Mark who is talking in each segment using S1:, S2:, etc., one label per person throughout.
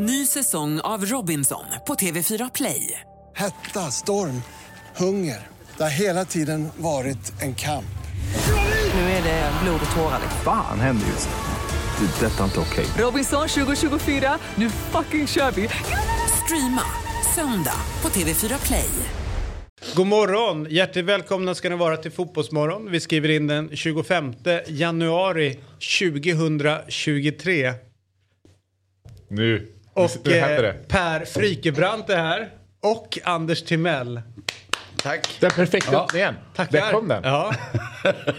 S1: Ny säsong av Robinson på TV4 Play.
S2: Hetta, storm, hunger. Det har hela tiden varit en kamp.
S1: Nu är det blod och tårar.
S3: Fan händer just nu. Det. är Detta är inte okej.
S1: Robinson 2024, nu fucking kör vi! Streama söndag på TV4 Play.
S4: God morgon! Hjärtligt välkomna ska ni vara till Fotbollsmorgon. Vi skriver in den 25 januari 2023.
S5: Nu,
S4: Och eh,
S5: det.
S4: Per Frykebrandt är här. Och Anders Timell.
S6: Tack.
S5: Den perfekta öppningen.
S4: Tackar.
S5: Där kom den.
S4: Ja.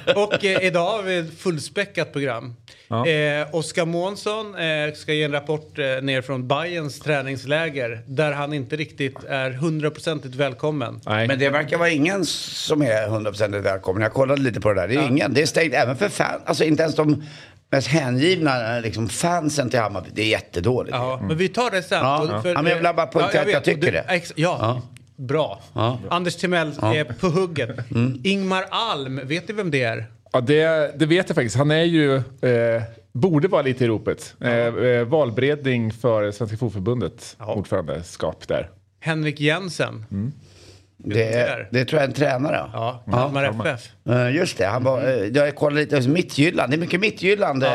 S4: Och eh, idag har vi ett fullspäckat program.
S5: Ja.
S4: Eh, Oskar Månsson eh, ska ge en rapport eh, ner från Bayerns träningsläger där han inte riktigt är hundraprocentigt välkommen.
S5: Nej.
S6: Men det verkar vara ingen som är hundraprocentigt välkommen. Jag kollade lite på det där. Det är ingen. Det är stängt även för fan. Alltså inte ens de mest hängivna liksom, fansen till Hammarby. Det är jättedåligt.
S4: Ja, men vi tar det sen.
S6: Ja.
S4: Och
S6: Ja, men jag vill bara poängtera att jag tycker det.
S4: Ex, ja,
S6: Ja.
S4: bra.
S6: Ja.
S4: Anders Timell är på hugget.
S6: Mm.
S4: Ingmar Alm, vet ni vem det är?
S5: Ja, det, det vet jag faktiskt. Han är ju, eh, borde vara lite i ropet. Eh, eh, valberedning för Svenska Fotbollförbundet, ordförandeskap där.
S4: Henrik Jensen.
S6: Det, är, det tror jag är en tränare.
S4: Ja, Kalmar FF.
S6: Eh, Just det, han var, uh, jag kollade lite, alltså, Mittjylland, det är mycket Mittjylland. Eh,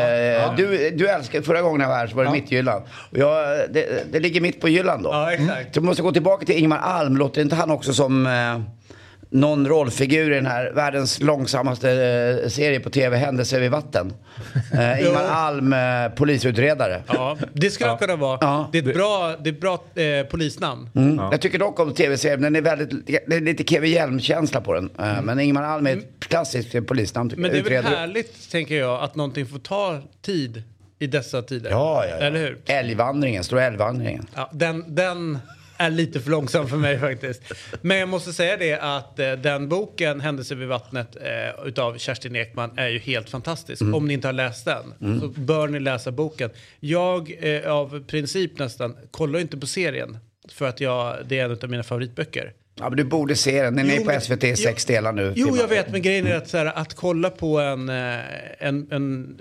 S6: Du, du älskade, förra gången jag var här så var det Mittjylland. Och jag, det, det ligger mitt på Jylland då.
S4: Ja, exakt.
S6: Så vi måste gå tillbaka till Ingmar Alm, låter inte han också som eh, någon rollfigur i den här världens långsammaste eh, serie på tv, Händelser vid vatten? Eh, Ingmar. Alm, eh, polisutredare.
S4: Ja, det skulle han kunna vara.
S6: Ja.
S4: Det är ett bra, det är ett bra eh, polisnamn.
S6: Mm. Jag tycker dock om tv-serien, den är väldigt, det är lite Kevin Hjelm-känsla på den. Eh, Men Ingmar Alm är ett klassiskt polisnamn tycker
S4: Men det är
S6: jag.
S4: väl
S6: Utredare.
S4: härligt, tänker jag, att någonting får ta tid i dessa tider.
S6: Ja, ja, ja.
S4: Eller hur?
S6: Älgvandringen, Stora älgvandringen.
S4: Ja, den, den är lite för långsam för mig faktiskt. Men jag måste säga det att eh, den boken, Händelser vid vattnet, eh, utav Kerstin Ekman är ju helt fantastisk.
S6: Mm.
S4: Om ni inte har läst den så bör ni läsa boken. Jag, eh, av princip nästan, kollar inte på serien. För att jag, det är en av mina favoritböcker.
S6: Ja, men du borde se den. Den är
S4: Jo,
S6: på
S4: men-
S6: SVT i sex
S4: jo-
S6: delar nu.
S4: Jo, jag vet, men grejen är att, så här, att kolla på en, eh, en, en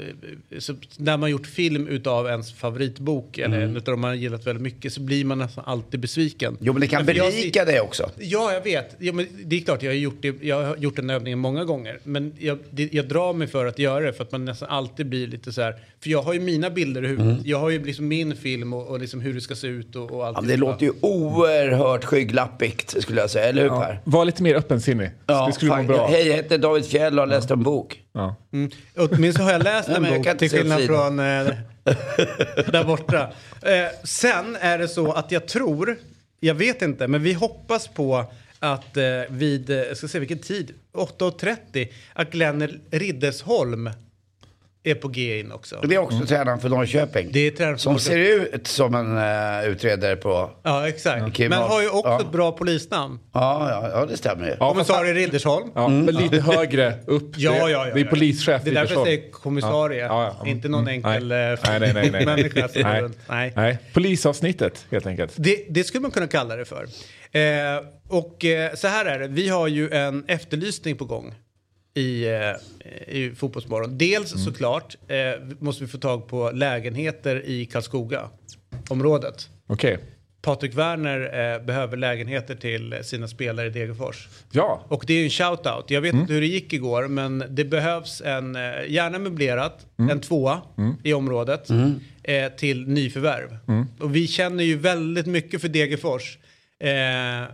S4: eh, så, när man gjort film utav ens favoritbok eller en utav de man gillat väldigt mycket så blir man nästan alltid besviken.
S6: Mm. Jo, men det kan
S4: Därför jag
S6: berika
S4: sit-
S6: dig också.
S4: Ja, jag vet. Ja, men det är klart, jag har, gjort det, jag har gjort den övningen många gånger. Men jag, det, jag drar mig för att göra det för att man nästan alltid blir lite så här. För jag har ju mina bilder i huvudet. Jag har ju liksom min film och, och liksom hur det ska se ut och, och allt.
S6: Mm. Ja, det låter ju oerhört skygglappigt skulle jag säga. Eller hur Per?
S5: Var lite mer öppensinnig. det skulle
S6: fan.
S5: bra.
S6: Hej, jag heter David Fjell och har läst en bok.
S5: Ja.
S4: Åtminstone har jag läst en
S6: men jag
S4: bok till skillnad från eh, där borta. Eh, sen är det så att jag tror, jag vet inte, men vi hoppas på att eh, vid, eh, jag ska se vilken tid, 8.30, att Glenn Riddersholm är på G in också.
S6: Det är också tränaren för Norrköping.
S4: Det är tränaren för
S6: Som
S4: Norrköping.
S6: ser ut som en uh, utredare på...
S4: Ja, exakt. Men har ju också
S6: Ja.
S4: ett bra polisnamn.
S6: Ja, ja, ja det stämmer ju.
S5: Ja,
S4: Kommissarie Riddersholm.
S5: Ja, men lite högre upp.
S4: Ja,
S5: det,
S4: ja, ja,
S5: det är polischef
S4: Det är därför jag säger kommissarie,
S5: Ja, ja, ja.
S4: inte någon
S5: Mm.
S4: enkel
S5: Nej.
S4: eh,
S5: Nej, nej, nej, nej.
S4: människa
S5: Nej.
S4: Nej.
S5: Nej. Polisavsnittet helt enkelt.
S4: Det, det skulle man kunna kalla det för. Eh, och eh, så här är det, vi har ju en efterlysning på gång i, eh, i Fotbollsmorgon. Dels såklart eh, måste vi få tag på lägenheter i Karlskoga-området.
S5: Okej.
S4: Patrik Werner eh, behöver lägenheter till sina spelare i Degerfors.
S5: Ja.
S4: Och det är ju en shout-out. Jag vet inte hur det gick igår, men det behövs en, eh, gärna möblerat, en tvåa i området eh, till nyförvärv. Och vi känner ju väldigt mycket för Degerfors. Eh,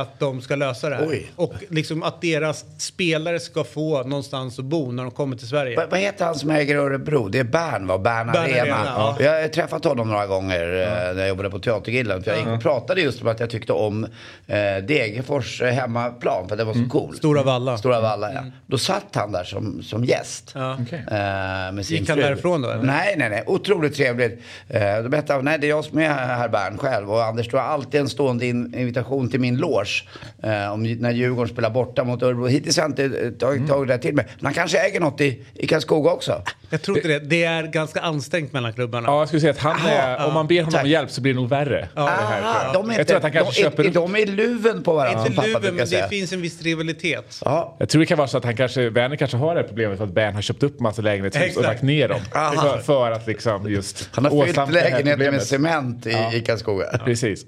S4: att de ska lösa det här.
S6: Oj.
S4: Och liksom att deras spelare ska få någonstans att bo när de kommer till Sverige.
S6: Vad, vad heter han som äger Örebro? Det är Bern va? Bern
S4: Bern
S6: Arena.
S4: Arena, ja.
S6: Jag har träffat honom några gånger eh, när jag jobbade på Teatergillen. För jag gick och pratade just om att jag tyckte om eh, Degerfors eh, hemmaplan för det var så cool.
S4: Stora Valla.
S6: Stora Valla ja. Då satt han där som, som gäst.
S4: Ja.
S6: Eh, med sin
S4: Gick han
S6: fru.
S4: därifrån då, eller?
S6: Nej, nej, nej. Otroligt trevligt. Eh, då berättade han, nej det är jag som är herr Bern själv. Och Anders, du har alltid en stående in- invitation till min loge. Degerfors. Eh, om, när Djurgården spelar borta mot Örebro. Hittills har jag inte tagit,
S5: Mm.
S6: tagit det till mig. Men han kanske äger något i, i Karlskoga också.
S4: Jag tror inte det. Det är ganska ansträngt mellan klubbarna.
S5: Ja, jag skulle säga att han är, om man ber honom om hjälp så blir det nog värre. Här,
S6: Aha, de är
S5: jag tror att han kanske
S6: de,
S5: köper
S6: är, de luven på varandra
S4: Inte luven, men det finns en viss rivalitet.
S6: Ja.
S5: Jag tror det kan vara så att han kanske, Werner kanske har det här problemet för att Bern har köpt upp massa lägenhetshus och lagt ner dem. För, för att liksom just
S6: Han har fyllt lägenheten med cement i, i Karlskoga.
S5: Precis.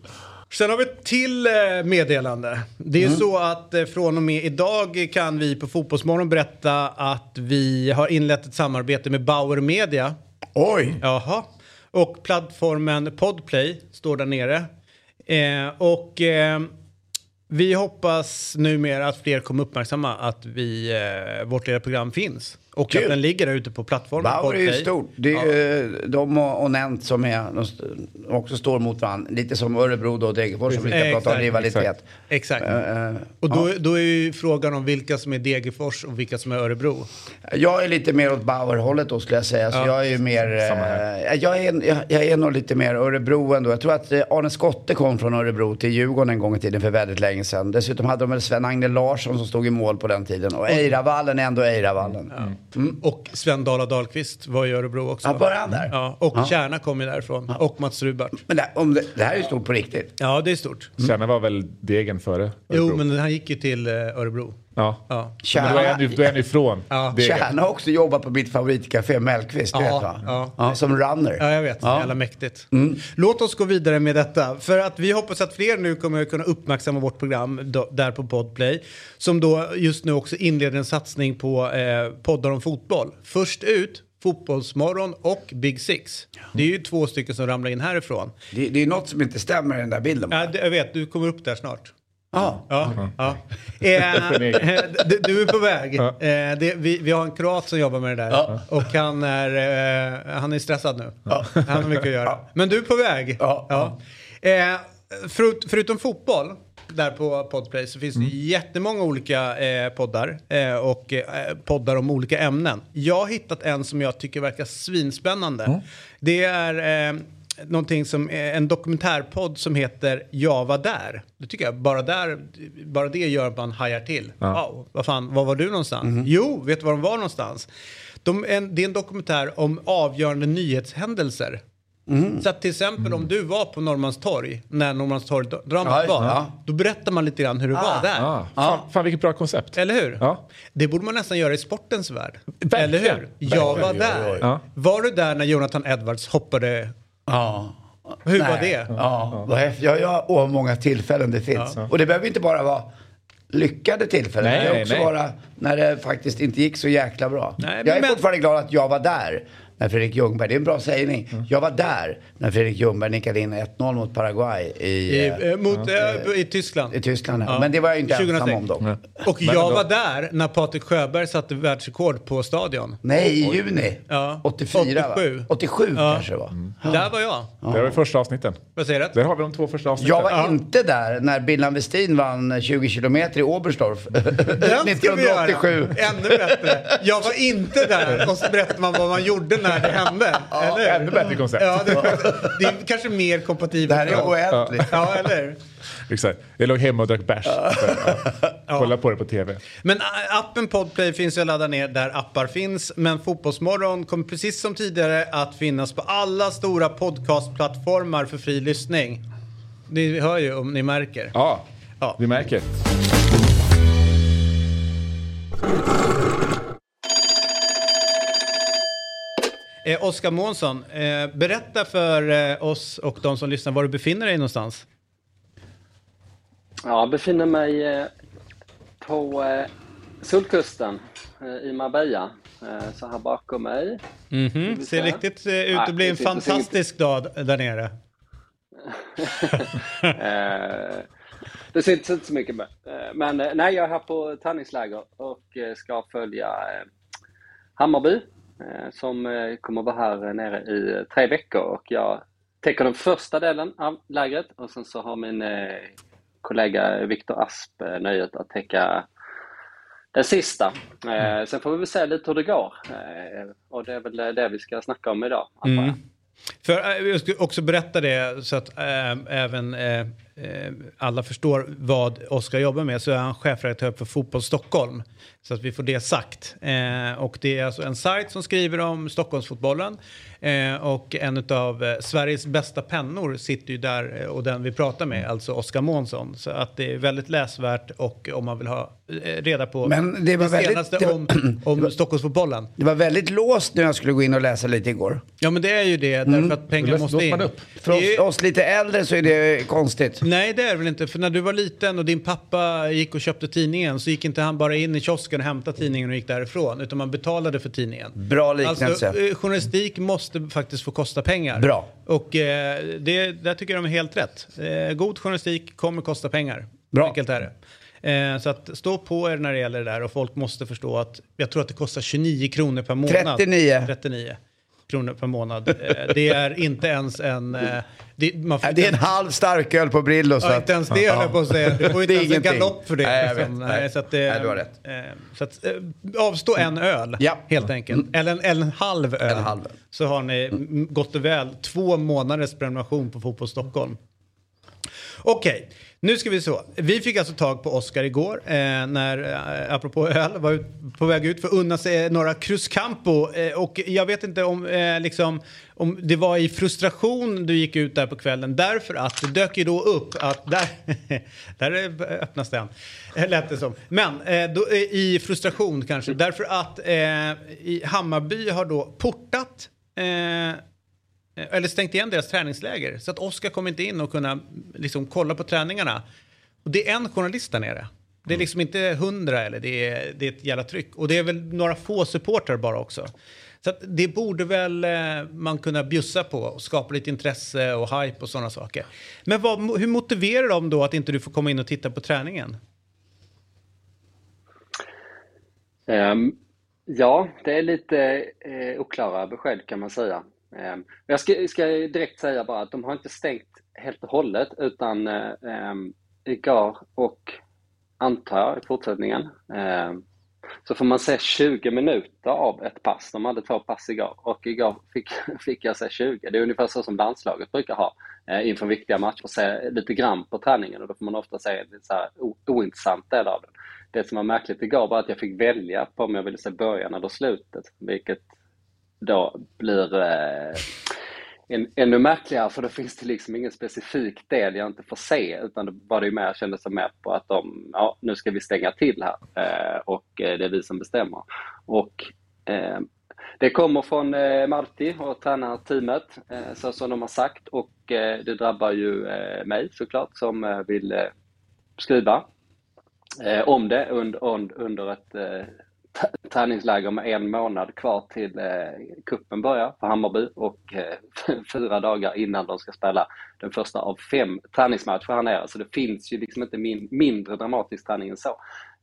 S4: Sen har vi ett till eh, meddelande. Det är
S6: Mm.
S4: så att eh, från och med idag kan vi på Fotbollsmorgon berätta att vi har inlett ett samarbete med Bauer Media.
S6: Oj!
S4: Jaha. Och plattformen Podplay står där nere. Eh, och eh, vi hoppas numera att fler kommer uppmärksamma att vi, eh, vårt lilla program finns. Och
S6: Kul.
S4: att den ligger där ute på plattformen
S6: Bauer är ju stort. Det är ju de och, Nent som är, också står mot varandra. Lite som Örebro då och Degerfors som vi ska prata om rivalitet.
S5: exakt.
S6: Eh,
S4: Och då, då är ju frågan om vilka som är Degerfors och vilka som är Örebro.
S6: Jag är lite mer åt Bauer-hållet då skulle jag säga. Så
S4: Ja.
S6: jag är ju mer, eh, jag, är, jag, jag är nog lite mer Örebro ändå. Jag tror att Arne Skotte kom från Örebro till Djurgården en gång i tiden för väldigt länge sedan. Dessutom hade de väl Sven-Agne Larsson som stod i mål på den tiden. Och Eiravallen är ändå Eiravallen.
S4: Och Sven Dala Dahlqvist var i Örebro också.
S6: Ja, började han där?
S4: Ja, och
S6: Ja.
S4: Kärna kom ju därifrån. Och Mats Rubart.
S6: Men det, om det, det här är ju stort på riktigt.
S4: Ja, det är stort.
S5: Kärna var väl degen före
S4: Jo,
S5: Örebro.
S4: men han gick ju till eh, Örebro.
S5: Ja.
S4: Ja.
S5: Men då är han då är han ifrån
S4: Ja.
S6: Kärna har också jobbat på mitt favoritcafé Mellqvist,
S4: Ja,
S6: vet va?
S4: ja.
S6: Ja, som runner.
S4: Ja, jag vet.
S6: Ja. Mm.
S4: Jävla mäktigt. Låt oss gå vidare med detta. För att vi hoppas att fler nu kommer kunna uppmärksamma vårt program då, där på Podplay. Som då just nu också inleder en satsning på eh, poddar om fotboll. Först ut Fotbollsmorgon och Big Six. Det är ju två stycken som ramlar in härifrån.
S6: Det, det är något som inte stämmer i den där bilden.
S4: Ja, det, jag vet, du kommer upp där snart.
S6: Ja.
S4: Ja, ja. Eh, du, du är på väg. Eh, det, vi, vi har en kroat som jobbar med det där.
S6: Ja.
S4: Och han är, eh, han är stressad nu. Han har mycket att göra. Men du är på väg.
S6: Ja.
S4: Eh, förut, förutom fotboll, där på Podplay, så finns det jättemånga olika eh, poddar. Eh, och eh, poddar om olika ämnen. Jag har hittat en som jag tycker verkar svinspännande. Det är... Någonting som är en dokumentärpodd som heter Jag var där. Det tycker jag, bara, där, bara det gör att man hajar till. Wow, vad fan, var var du någonstans? Jo, vet du var de var någonstans? De, en, det är en dokumentär om avgörande nyhetshändelser. Så att till exempel om du var på Norrmalmstorg när Norrmalmstorg-dramat
S6: Ja,
S4: var,
S6: ja.
S4: då berättar man lite grann hur det var där.
S5: Ah, fan, fan vilket bra koncept.
S4: Eller hur?
S5: Ja.
S4: Det borde man nästan göra i sportens värld.
S5: Verkligen.
S4: Eller hur? Jag var där.
S5: Ja.
S4: Var du där när Jonathan Edwards hoppade?
S6: Ja.
S4: Hur
S6: Nej.
S4: var det?
S6: Ja. Ja, ja, åh, hur många tillfällen det finns. Och det behöver inte bara vara lyckade tillfällen.
S5: Nej,
S6: det kan också
S5: nej.
S6: vara när det faktiskt inte gick så jäkla bra.
S4: Nej,
S6: jag är
S4: men-
S6: fortfarande glad att jag var där när Fredrik Ljungberg, det är en bra sägning. Jag var där när Fredrik Ljungberg nickade in 1-0 mot Paraguay i,
S4: I,
S6: eh,
S4: eh, mot, eh, I Tyskland.
S6: i Tyskland. Ja.
S4: Ja.
S6: Men det var jag inte
S4: 2006.
S6: ensam om då.
S4: Och
S5: Men
S4: jag
S5: ändå.
S4: var där när Patrik Sjöberg satte världsrekord på stadion.
S6: Nej, i juni.
S4: Ja.
S6: 84
S4: 87.
S6: va? 87
S4: Ja.
S6: kanske det var.
S4: Där var jag.
S5: Där har vi första avsnitten.
S4: Vad säger du?
S5: Där har vi de två första avsnitten.
S6: Jag var
S4: Ja.
S6: inte där när Billan Westin vann 20 kilometer i Oberstdorf.
S4: Den ska vi göra.
S6: 1987.
S4: Ännu bättre. Jag var inte där. Och så berättar man vad man gjorde när det hände. eller hur?
S5: Ännu bättre koncept.
S4: Ja, det, det är kanske mer kompatibelt
S6: Det här är oändligt.
S4: Ja, eller?
S5: Exakt. Jag låg hemma och drack bärs. Ja. Kolla på det på tv.
S4: Men ä, appen Podplay finns att ladda ner där appar finns. Men Fotbollsmorgon kommer precis som tidigare att finnas på alla stora podcastplattformar för fri lyssning. Ni hör ju om ni märker.
S5: Ja,
S4: Ja.
S5: vi märker.
S4: Eh, Oskar Månsson, eh, berätta för eh, oss och de som lyssnar var du befinner dig någonstans.
S7: Ja, jag befinner mig eh, på eh, Solkusten eh, i Marbella. Så här bakom mig.
S4: Mhm,
S7: vi
S4: Ser
S7: se.
S4: riktigt ut att bli en fantastisk dag där nere.
S7: Det syns inte så mycket med. Men nej, jag är här på träningsläger och ska följa Hammarby som eh, kommer vara här nere i eh, tre veckor och jag täcker den första delen av lägret och sen så har min eh, kollega Viktor Asp eh, nöjet att täcka den sista. Eh, Sen får vi väl se lite hur det går Eh, och det är väl det vi ska snacka om idag. jag.
S4: För eh, jag ska också berätta det så att eh, även eh, eh, alla förstår vad Oskar jobbar med så är han chefredaktör för Fotboll Stockholm. Så att vi får det sagt. Eh, och det är alltså en sajt som skriver om Stockholmsfotbollen. Eh, och en av eh, Sveriges bästa pennor sitter ju där eh, och den vi pratar med, alltså Oskar Månsson. Så att det är väldigt läsvärt och om man vill ha eh, reda på
S6: Men det var
S4: det
S6: väldigt-
S4: senaste
S6: det var-
S4: om, om Stockholmsfotbollen.
S6: Det var väldigt låst när jag skulle gå in och läsa lite igår.
S4: Ja men det är ju det, därför att pengar
S5: Då
S4: måste in.
S5: upp.
S6: För
S4: Det
S6: oss, oss lite äldre så är det konstigt.
S4: Nej det är det väl inte, för när du var liten och din pappa gick och köpte tidningen så gick inte han bara in i kiosken och hämtade tidningen och gick därifrån, utan man betalade för tidningen.
S6: Bra liknelse.
S4: Alltså, eh, journalistik måste faktiskt få kosta pengar.
S6: Bra.
S4: Och eh, det, där tycker jag de är helt rätt. Eh, god journalistik kommer kosta pengar.
S6: Bra.
S4: Enkelt är det. Eh, så att stå på er när det gäller det där och folk måste förstå att jag tror att det kostar 29 kronor per månad.
S6: 39.
S4: 39 kronor per månad. Eh, det är inte ens en... Eh, det, man får
S6: Det är en halv starköl på Brillo. Så
S4: Ja, inte ens det höll jag på att säga. Du får inte ens en galopp för det.
S6: Nej, jag
S4: liksom.
S6: vet. Nej.
S4: så att,
S6: Nej, du har rätt.
S4: eh, Så att, avstå en öl,
S6: Ja.
S4: helt enkelt. Eller, en, eller en halv öl.
S6: En halv.
S4: Så har ni mm, gott och väl två månaders prenumeration på Fotboll Stockholm. Okej, nu ska vi så. Vi fick alltså tag på Oscar igår eh, när, eh, apropå öl, var ut, på väg ut för att unna sig några Cruzcampo. Eh, och jag vet inte om, eh, liksom, om det var i frustration du gick ut där på kvällen därför att det dök ju då upp att där, där öppnas den, eh, lät det som. Men eh, då, eh, i frustration kanske, därför att eh, i Hammarby har då portat eh, eller stängt igen deras träningsläger. Så att Oskar kommer inte in och kunna liksom, kolla på träningarna. Och det är en journalist där nere. Det är liksom inte hundra eller det är, det är ett jävla tryck. Och det är väl några få supportrar bara också. Så att det borde väl eh, man kunna bjussa på och skapa lite intresse och hype och sådana saker. Men vad, hur motiverar de då att inte du får komma in och titta på träningen?
S7: Ehm, ja, det är lite eh, oklara besked kan man säga. Ehm, jag ska, ska direkt säga bara att de har inte stängt helt och hållet utan eh, igår och antar jag i fortsättningen ehm, så får man se 20 minuter av ett pass. De hade två pass igår och igår fick, fick jag se 20. Det är ungefär så som landslaget brukar ha eh, inför viktiga matcher, se lite grann på träningen och då får man ofta se en så här ointressant del av den. Det som var märkligt igår var att jag fick välja på om jag ville se början eller slutet, vilket då blir eh, en, ännu märkligare för då finns det liksom ingen specifik del jag inte får se utan det var det ju mer, kändes som med på att de, ja nu ska vi stänga till här eh, och eh, det är vi som bestämmer. Och eh, det kommer från eh, Marti och tränarteamet eh, så som de har sagt och eh, det drabbar ju eh, mig såklart som eh, vill eh, skriva eh, om det under, under ett eh, träningsläger med en månad kvar till eh, kuppen börjar för Hammarby och eh, fyra dagar innan de ska spela den första av fem träningsmatcher här nere. Så det finns ju liksom inte min, mindre dramatisk träning än så.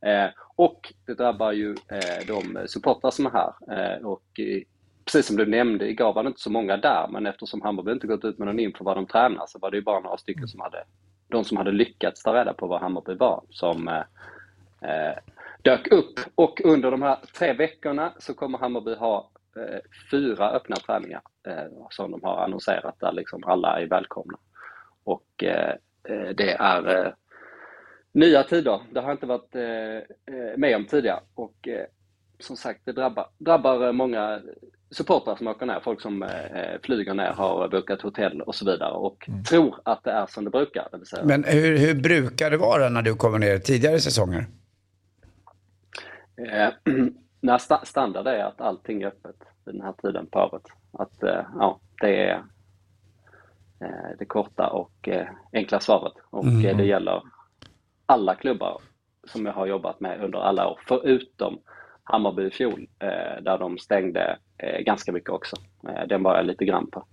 S7: Eh, och det drabbar ju eh, de supportrar som är här. Eh, och eh, precis som du nämnde, igår var det inte så många där, men eftersom Hammarby inte gått ut med någon info vad de tränar så var det ju bara några stycken som hade, de som hade lyckats ta reda på vad Hammarby var, som eh, dök upp. Och under de här tre veckorna så kommer Hammarby ha eh, fyra öppna träningar eh, som de har annonserat där liksom alla är välkomna. Och eh, eh, det är eh, nya tider. Det har jag inte varit eh, med om tidigare. Och som sagt, det drabbar, drabbar många supportrar som åker ner. Folk som eh, flyger ner, har bokat hotell och så vidare och tror att det är som det brukar. Det
S6: Men hur, hur brukar det vara när du kommer ner tidigare säsonger?
S7: Eh, när sta- standard är att allting är öppet vid den här tiden på året. Att eh, ja, det är eh, det korta och eh, enkla svaret. Och eh, det gäller alla klubbar som jag har jobbat med under alla år, förutom Hammarby i fjol, eh, där de stängde ganska mycket också. Den var jag lite grann på.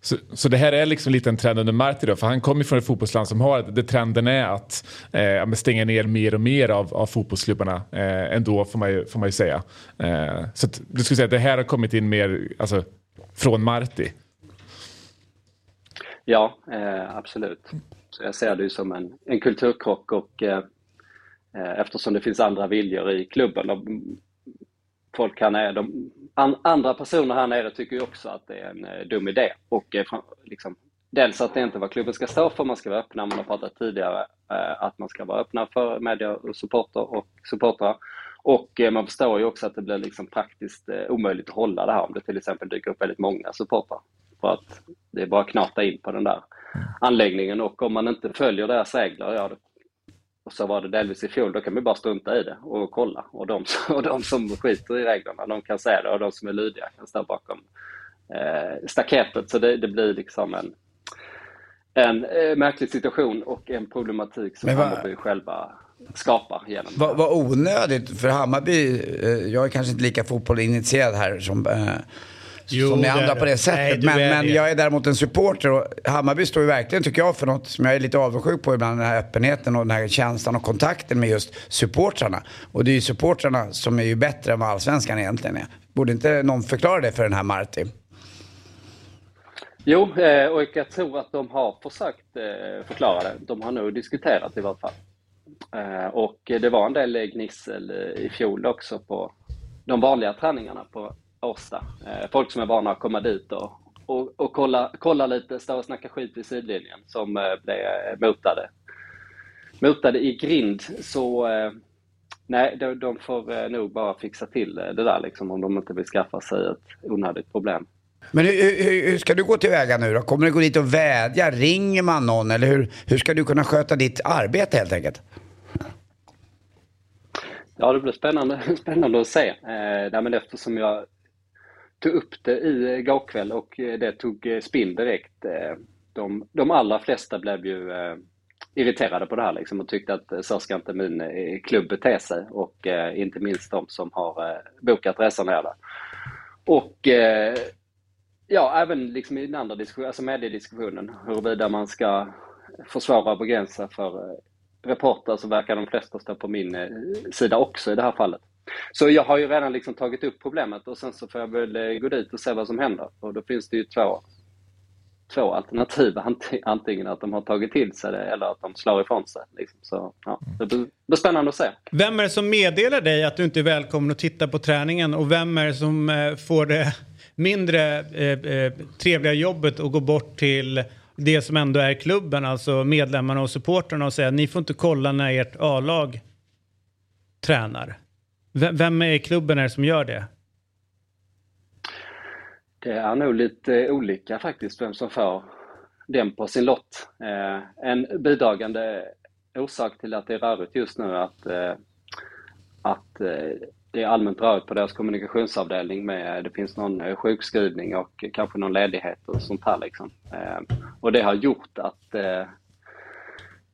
S5: Så, så det här är liksom lite en trend under Marti då, för han kommer från ett fotbollsland som har, det trenden är att eh, stänga ner mer och mer av, av fotbollsklubbarna eh, ändå får man ju, får man ju säga. Eh, så att, du skulle säga att det här har kommit in mer alltså, från Marti?
S7: Ja, eh, absolut. Så jag ser det ju som en, en kulturkrock och eh, eh eftersom det finns andra viljor i klubben. De, folk kan eh, de, an, andra personer här nere tycker ju också att det är en eh, dum idé och eh, fram- liksom, dels att det inte är vad klubben ska stå för, man ska vara öppna, man har pratat tidigare eh, att man ska vara öppna för media och supporter och supportrar. Och eh, man förstår ju också att det blir liksom praktiskt eh, omöjligt att hålla det här om det till exempel dyker upp väldigt många supportrar. För att det är bara att knata in på den där anläggningen och om man inte följer deras regler, ja, och så var det delvis i fjol, då kan man bara strunta i det och kolla. Och de, och de som skiter i reglerna, de kan säga det och de som är lydiga kan stå bakom eh, staketet. Så det, det blir liksom en, en eh, märklig situation och en problematik som
S6: Men vad-
S7: Hammarby själva skapar genom
S6: Vad vad onödigt för Hammarby. eh, Jag är kanske inte lika fotbollsinitierad här som, eh,
S4: Jo,
S6: som ni andra på det sättet.
S4: Nej,
S6: men
S4: är
S6: men
S4: det.
S6: jag är däremot en supporter och Hammarby står ju verkligen, tycker jag, för något som jag är lite avundsjuk på ibland. Den här öppenheten och den här känslan och kontakten med just supportrarna. Och det är ju supportrarna som är ju bättre än vad allsvenskan egentligen är. Borde inte någon förklara det för den här Marti?
S7: Jo, eh, och jag tror att de har försökt eh, förklara det. De har nog diskuterat i vart fall. Eh, Och det var en del gnissel i fjol också på de vanliga träningarna på Årsta. Eh, Folk som är vana att komma dit och, och, och kolla, kolla lite, stå och snacka skit vid sidlinjen som eh, blev eh, motade. Motade i grind. Så nej, de, de får nog bara fixa till det där liksom, om de inte vill skaffa sig ett onödigt problem.
S6: Men hur, hur, hur ska du gå tillväga nu då? Kommer du gå dit och vädja? Ringer man någon? Eller hur, hur ska du kunna sköta ditt arbete helt enkelt?
S7: Ja, det blir spännande, spännande att se. Eh, nej, men eftersom jag tog upp det i eh, går kväll och eh, det tog eh, spinn direkt. De, de allra flesta blev ju irriterade på det här liksom, och tyckte att så ska inte min klubb bete sig. Och eh, inte minst de som har eh, bokat resan här. där. Och eh, ja, även liksom i den andra diskussionen, alltså mediediskussionen, huruvida man ska försvara och begränsa för eh, reportrar så verkar de flesta stå på min sida också i det här fallet. Så jag har ju redan liksom tagit upp problemet och sen så får jag väl eh, gå dit och se vad som händer. Och då finns det ju två, två alternativ. Ant- Antingen att de har tagit till sig det eller att de slår ifrån sig. Liksom. Så ja, det blir, blir spännande att se.
S4: Vem är det som meddelar dig att du inte är välkommen att titta på träningen och vem är det som eh, får det mindre eh, eh, trevliga jobbet att gå bort till det som ändå är klubben, alltså medlemmarna och supporterna och säga ni får inte kolla när ert A-lag tränar. Vem är i klubben är det som gör det?
S7: Det är nog lite olika faktiskt vem som får den på sin lott. Eh, en bidragande orsak till att det är rörigt just nu är att, eh, att eh, det är allmänt rörigt på deras kommunikationsavdelning med det finns någon eh, sjukskrivning och kanske någon ledighet och sånt här liksom. Eh, och det har gjort att, eh,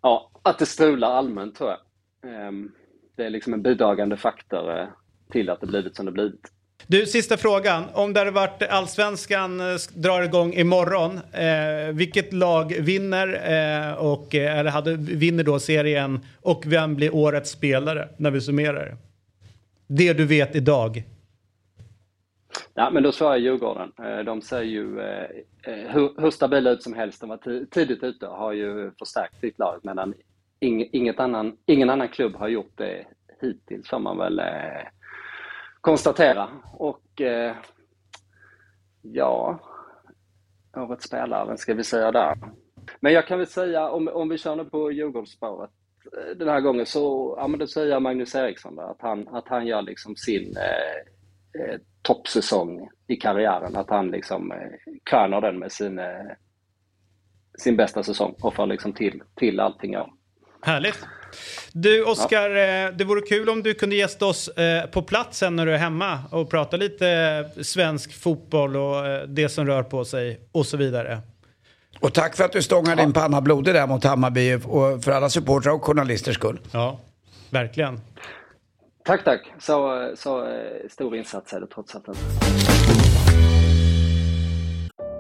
S7: ja, att det strular allmänt tror jag. Ehm, det är liksom en bidragande faktor eh, till att det blivit som det blivit.
S4: Du, sista frågan. Om det hade varit allsvenskan eh, drar igång imorgon, eh, vilket lag vinner eh, och eh, eller hade, vinner då serien och vem blir årets spelare när vi summerar? Det du vet idag.
S7: Ja, men då svarar jag Djurgården. De ser ju eh, hur, hur stabila ut som helst. De var ti- tidigt ute och har ju förstärkt sitt lag medan inget annan, ingen annan klubb har gjort det hittills får man väl eh, konstatera. Och eh, ja, årets spelare, vem ska vi säga där? Men jag kan väl säga, om, om vi kör nu på Djurgårdsspåret eh, den här gången så, ja men då säger jag Magnus Eriksson där, att han, att han gör liksom sin eh, eh, toppsäsong i karriären. Att han liksom eh, kröner den med sin, eh, sin bästa säsong och får liksom till, till allting Ja.
S4: Härligt. Du Oskar, eh, det vore kul om du kunde gästa oss eh, på plats sen när du är hemma och prata lite eh, svensk fotboll och det som rör på sig och så vidare.
S6: Och tack för att du stångar din panna blodig där mot Hammarby och för alla supportrar och journalisters skull.
S4: Ja, verkligen.
S7: Tack, tack. Så, så stor insats är det trots allt.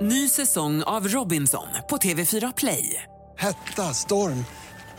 S1: Ny säsong av Robinson på TV4 Play.
S2: Hetta, storm,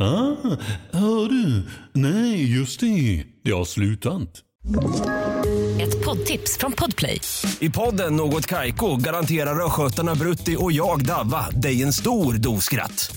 S8: Ah, hör du? Nej, just det. Det har slutat.
S9: Ett poddtips från Podplay.
S10: I podden Något Kaiko garanterar östgötarna Brutti och jag, Davva, dig en stor dos skratt.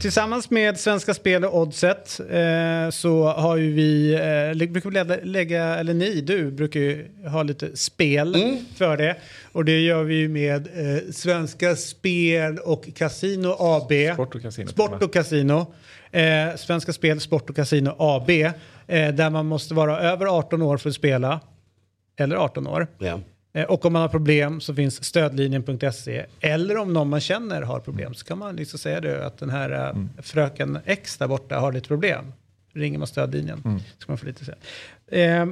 S4: Tillsammans med Svenska Spel och Oddset eh, så har ju vi, eh, brukar lägga, lägga, eller ni, du brukar ju ha lite spel för det. Och det gör vi ju med eh, Svenska Spel och Casino AB.
S5: Sport och Casino.
S4: Sport och Casino. Eh, Svenska Spel, Sport och Casino AB. Eh, där man måste vara över 18 år för att spela. Eller 18 år.
S11: Ja.
S4: Eh, Och om man har problem så finns stödlinjen.se. Eller om någon man känner har problem så kan man liksom säga det att den här eh, fröken X där borta har lite problem. Ringer man stödlinjen
S5: Mm.
S4: så kan man få lite se. Eh,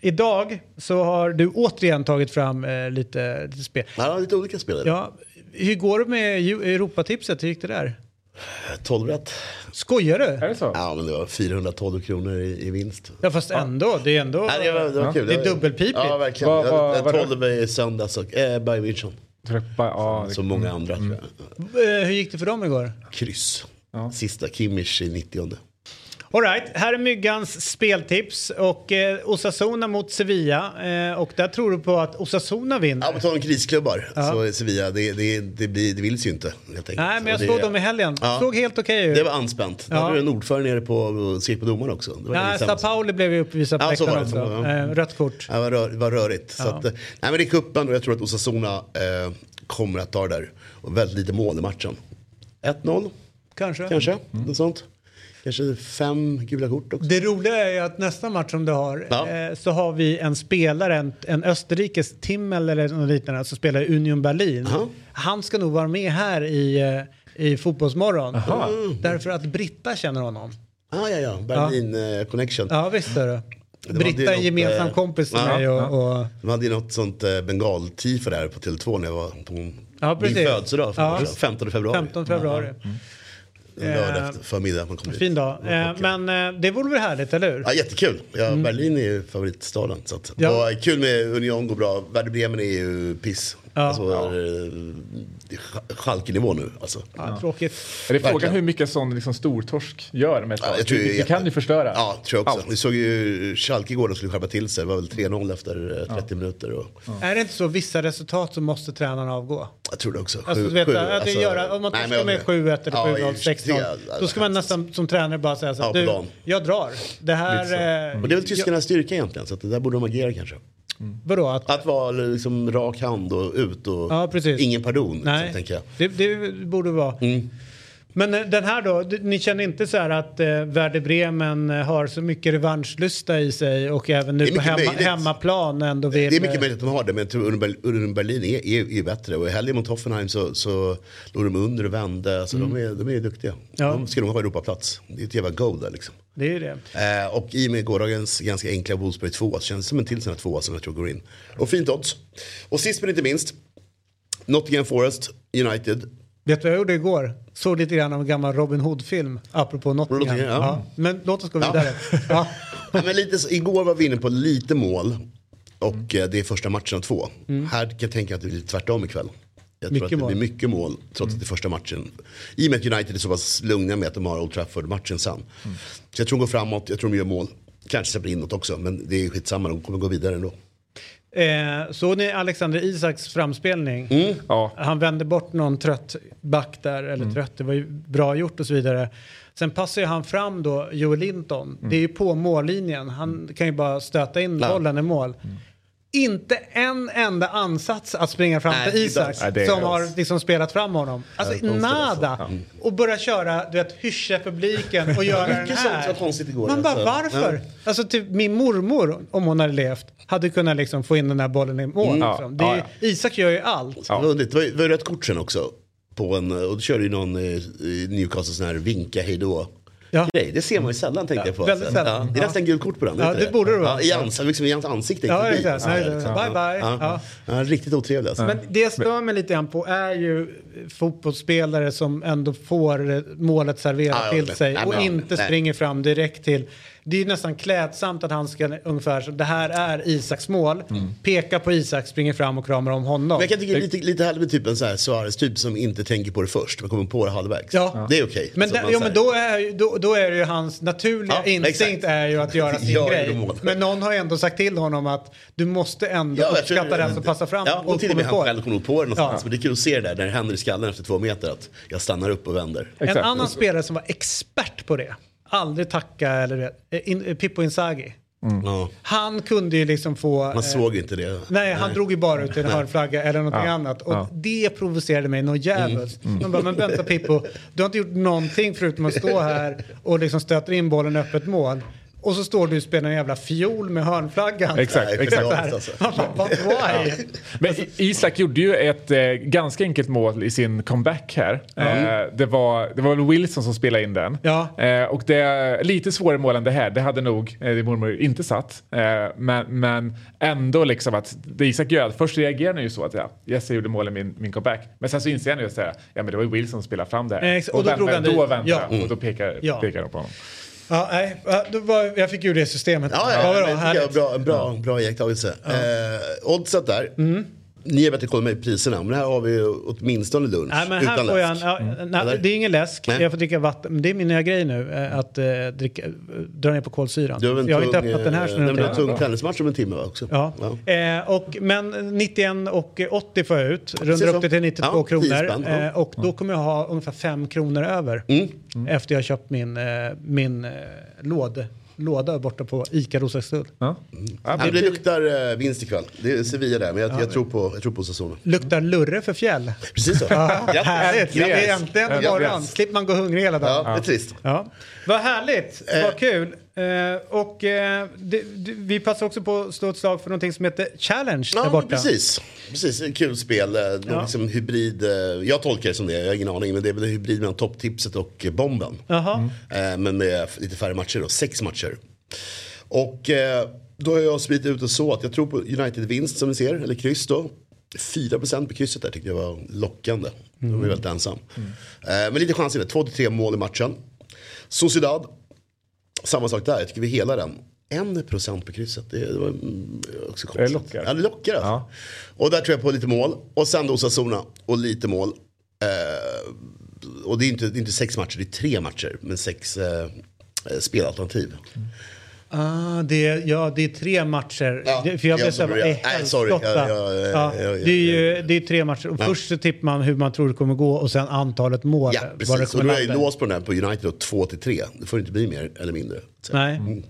S4: idag så har du återigen tagit fram eh, lite, lite spel.
S11: Ja, lite olika spel.
S4: Ja, hur går det med Europatipset? Hur gick det där?
S11: 12 rätt.
S4: Skojar du?
S5: Är det så?
S11: Ja, men det var 412 kronor i, i vinst.
S4: Ja fast ändå, det är ändå
S11: Ja, det var, det var kul.
S4: det är dubbelpipigt.
S11: Ja, verkligen.
S5: Vad- vad-
S11: jag, jag 12 i söndags och eh, Bayern München.
S5: Ja, det-
S11: Som många andra tror jag.
S4: Eh, hur gick det för dem igår?
S11: Kryss. Sista Kimmich i 90
S4: Alright, här är Myggans speltips och eh, Osasuna mot Sevilla. Eh, och där tror du på att Osasuna vinner?
S11: Ja, på tal om krisklubbar.
S4: Ja.
S11: Så Sevilla, det, det, det, blir, det vill sig ju inte. Helt enkelt.
S4: Nej, men jag såg dem i helgen. Såg helt okej ut.
S11: Det var anspänt.
S4: Ja.
S11: hade du en ordförande nere på skrek på domaren också. Det var
S4: Nej,
S11: lite
S4: Sao. Pauli blev ju uppvisad på
S11: Ja,
S4: läktaren också.
S11: Så det.
S4: Eh, rött kort.
S11: Ja, det var, rör, var rörigt. Så
S4: Ja.
S11: att, eh, nej, men det är kuppen och jag tror att Osasuna eh, kommer att ta det där. Och väldigt lite mål i matchen. 1-0
S4: Kanske.
S11: kanske, något sånt. Kanske fem gula kort också.
S4: Det roliga är ju att nästa match som du har
S11: Ja.
S4: eh, så har vi en spelare, en, en Österrikes Timmel eller något liknande som spelar i Union Berlin. Han ska nog vara med här i, eh, i Fotbollsmorgon.
S11: Aha.
S4: Därför att Britta känner honom.
S11: Ah, ja, ja, Berlin eh, connection.
S4: Ja, visst är det.
S11: Var
S4: Britta är en gemensam
S11: eh,
S4: kompis till
S11: ja,
S4: mig och,
S11: ja.
S4: och
S11: De hade ju något sånt eh, bengal-tifo där på Tele2 när jag var på min
S4: Ja, precis.
S11: födelsedag.
S4: Ja.
S11: några år sedan. 15 februari.
S4: 15 februari.
S11: En lördag
S4: Eh,
S11: förmiddag man kom.
S4: Fin dag. Eh, men eh, det vore väl härligt, eller hur?
S11: Ja, jättekul. Ja, Berlin är ju favoritstaden. Så att,
S4: Mm. Ja.
S11: och kul med Union, går bra. Werder Bremen är ju piss.
S4: Ja.
S11: Alltså, eh, är Sch- Schalke-nivå nu. Alltså.
S4: Ja, tråkigt.
S5: Är det frågan hur mycket sån liksom, stortorsk gör med ett
S11: Ja, jag tror
S5: det, kan ju förstöra.
S11: Ja, tror jag också. Vi såg ju Schalke igår, de skulle skärpa till sig. Det var väl 3-0 efter eh, 30 minuter. Och,
S4: Är det inte så vissa resultat så måste tränaren avgå?
S11: Jag tror det också.
S4: Alltså,
S11: Sju-
S4: vet,
S11: sju,
S4: att
S11: alltså-
S4: göra, om man torskar med 7-1 eller
S11: Ja,
S4: 7-0,
S11: i-
S4: 6-0.
S11: det-
S4: Då ska man nästan som tränare bara säga så här,
S11: Ja,
S4: du, jag drar. Det här... Eh,
S11: Och det är väl tyskarnas styrka egentligen, så att det där borde de agera kanske.
S4: Vadå? Att,
S11: Att vara liksom rak hand och ut och
S4: Ja,
S11: ingen pardon.
S4: nej,
S11: Så, tänker jag.
S4: Det, det borde vara.
S11: Mm.
S4: Men eh, den här då, ni känner inte så här att eh, Werder Bremen eh, har så mycket revanschlusta i sig och även nu på hemma,
S11: möjligt.
S4: hemmaplan ändå vill...
S11: Det är mycket möjligt att de har det, men jag tror Union Ber- Union Berlin är, är, är bättre. Och i helgen mot Hoffenheim så, så låg de under och vände. Alltså de, är, de är duktiga.
S4: Mm. Ja.
S11: De ska nog ha Europaplats. Det är ett jävla goal där liksom.
S4: Det är det.
S11: Eh, och i och med gårdagens ganska enkla Wolfsburg 2 så känns det som en till sån här tvåa som jag tror går in. Och fint odds. Och sist men inte minst, Nottingham Forest United.
S4: Vet du vad jag gjorde igår? Såg lite grann av en gammal Robin Hood-film, apropå Nottingham.
S11: Nottingham, ja.
S4: Men låt oss gå
S11: Ja.
S4: vidare. Ja.
S11: Ja, men lite, så- igår var vi inne på lite mål. Och eh, det är första matchen av två. Här kan jag tänka att det blir tvärtom ikväll. Jag tror
S4: Mycket
S11: att det
S4: mål.
S11: blir mycket mål trots att det är första matchen. I och med att United är så pass lugna med att de har Old Trafford-matchen sen. Så jag tror de går framåt, jag tror de gör mål. Kanske släpper in något också, men det är skitsamma, de kommer gå vidare ändå.
S4: Eh, såg ni Alexander Isaks framspelning?
S11: Mm.
S5: Ja.
S4: Han vände bort någon trött back där, eller trött, det var ju bra gjort och så vidare. Sen passar ju han fram då Joel Linton. Det är ju på mållinjen. Han kan ju bara stöta in bollen i mål. Inte en enda ansats att springa fram till Isak som har liksom spelat fram honom. Alltså
S11: Ja,
S4: nada.
S11: Ja.
S4: Och börja köra, du vet, hyscha publiken och göra den här. Man bara,
S11: alltså.
S4: varför?
S11: Ja.
S4: Alltså typ min mormor, om hon hade levt, hade kunnat liksom få in den här bollen i mål.
S11: Mm.
S4: Liksom. Det är,
S11: Ja,
S4: Isak gör ju allt.
S11: Det var underligt. Det var, ju rött kort sen också. På en, och då körde ju någon eh, i Newcastle sån här vinka hejdå. Grej. Det ser man ju sällan tänkte jag på.
S4: väldigt
S11: alltså.
S4: sällan.
S11: Ja, det är
S4: Ja.
S11: nästan gult kort på den.
S4: Ja, det borde det vara.
S11: Ja, I, ans liksom, i hans ansikte.
S4: Ja, exakt.
S11: Liksom.
S4: bye, bye.
S11: Ja.
S4: Ja.
S11: Ja, riktigt otrevlig alltså.
S4: Men det jag stör mig lite grann på är ju fotbollsspelare som ändå får eh, målet serverat
S11: Ja, ja,
S4: till sig och inte springer fram direkt till. Det är ju nästan klädsamt att han ska ungefär så det här är Isaks mål. Peka på Isak, springer fram och kramar om honom.
S11: Men jag kan tycka det är lite, lite härligt med typ en så här Suarez-typ som inte tänker på det först, men kommer på det halvvägs.
S4: Ja.
S11: Det är okej.
S4: Men,
S11: Så
S4: där, jo, men då, är, ju- då, då är det ju hans naturliga
S11: Ja,
S4: instinkt
S11: exakt.
S4: är ju att göra sin grej. Men någon har ju ändå sagt till honom att du måste ändå
S11: Ja, jag tror-
S4: uppskatta den som passar fram
S11: Ja, och till och med han själv kommer nog på det någonstans.
S4: Ja.
S11: Men det är kul att se det där när det händer i skallen efter två meter att jag stannar upp och vänder.
S4: En annan spelare som var expert på det, aldrig tacka eller eh, in, eh, Pippo Inzaghi.
S11: Ja.
S4: Han kunde ju liksom få...
S11: Man
S4: eh,
S11: såg inte det.
S4: Nej, han drog ju bara ut en
S11: Nej.
S4: hörnflagga eller någonting
S11: Ja.
S4: annat. Och
S11: Ja.
S4: det provocerade mig något djävulskt.
S11: Mm.
S4: Man bara, men vänta Pippo, du har inte gjort någonting förutom att stå här och liksom stöter in bollen i öppet mål. Och så står du och spelar en jävla fiol med hörnflaggan.
S5: Exakt,
S11: Nej,
S5: exakt.
S11: alltså.
S4: Why?
S5: Men Isak gjorde ju ett eh, ganska enkelt mål i sin comeback här. Eh, det, var, det var väl Wilson som spelade in den.
S4: Ja.
S5: Eh, och det lite svårare mål än det här. Det hade nog eh, mormor inte satt. Eh, men, men ändå liksom att det Isak gör, först reagerar han ju så att ja, yes jag gjorde mål i min, min comeback. Men sen så inser han ju att ja, men det var ju Wilson som spelade fram det här.
S4: Ex- och då han
S5: då
S4: dit.
S5: väntade
S4: Ja.
S5: och då pekar,
S4: Ja.
S5: pekar de på honom.
S4: Ja, nej, ja, var, jag fick ju det systemet.
S11: Ja, ja, ja,
S4: bra,
S11: men bra, en bra, bra iakttagelse. Eh, oddset där.
S4: Mm.
S11: Ni har bättre koll med priserna, men här har vi åtminstone lunch.
S4: Nej, men här
S11: utan
S4: får jag en,
S11: läsk.
S4: ja, nej,
S11: Eller?
S4: det är ingen läsk,
S11: Nej.
S4: jag får dricka vatten. Men det är min nya grej nu, eh, att eh, dricka, eh, dra ner på kolsyran.
S11: Du har
S4: jag har inte
S11: tung,
S4: öppnat den här.
S11: nej,
S4: den
S11: men
S4: är
S11: en tung tennismatch om en timme också?
S4: Ja. Eh, och, men 91 och 80 får jag ut. Rundar upp det till 92
S11: Ja, 10
S4: kronor.
S11: ja.
S4: Eh, och då kommer jag ha ungefär 5 kronor över.
S11: Mm.
S4: Efter jag har köpt min, min låd, låda borta på ICA Roslagsstull.
S5: Ja.
S11: Ja, men det luktar eh, vinst ikväll. Det är Sevilla där, men jag, jag, tror, på, jag tror på Sassona.
S4: Luktar lurre för fjäll.
S11: Precis så.
S4: Ja, härligt! Det är äntligen morgon. Slipper man gå hungrig hela dagen.
S11: Ja, det är trist.
S4: Ja. Vad härligt, vad kul. Eh, och eh, det, det, vi passar också på att slå ett slag för någonting som heter Challenge där
S11: Ja,
S4: borta.
S11: men precis. Precis, ett kul spel. eh, någon
S4: Ja.
S11: Liksom hybrid. eh, Jag tolkar det som det, jag har ingen aning. Men det är väl en hybrid mellan topptipset och bomben.
S4: Jaha.
S11: Eh, Men med lite färre matcher då, sex matcher. Och eh, då har jag spridit ut det så att jag tror på United-vinst som ni ser, eller kryss då. 4% på krysset där tyckte jag var lockande. De är väldigt ensam. Eh, Men lite chans i det, 2-3 mål i matchen. Sociedad, samma sak där, jag tycker vi hela den. 1% på krysset, det, det var mm, också konstigt.
S5: Det lockar.
S11: Ja, det lockar alltså. Och där tror jag på lite mål. Och sen då Osasuna och lite mål. Eh, och det är, inte, det är inte sex matcher, det är tre matcher. Men sex eh, eh, spelalternativ.
S4: Ah, det, är- ja, det är tre matcher.
S11: Ja,
S4: för jag blev
S11: jag
S4: så här,
S11: som
S4: vad är
S11: börjar- Nej, sorry. Jag- jag-
S4: Ja,
S11: jag- jag-
S4: Det är ju det är tre matcher. Och
S11: Ja.
S4: Först så tippar man hur man tror det kommer gå och sen antalet mål.
S11: Ja, precis.
S4: Kommer
S11: då är ju låst på den här på United då, 2 till 3. Det får inte bli mer eller mindre. Så.
S4: Nej.
S11: Mm.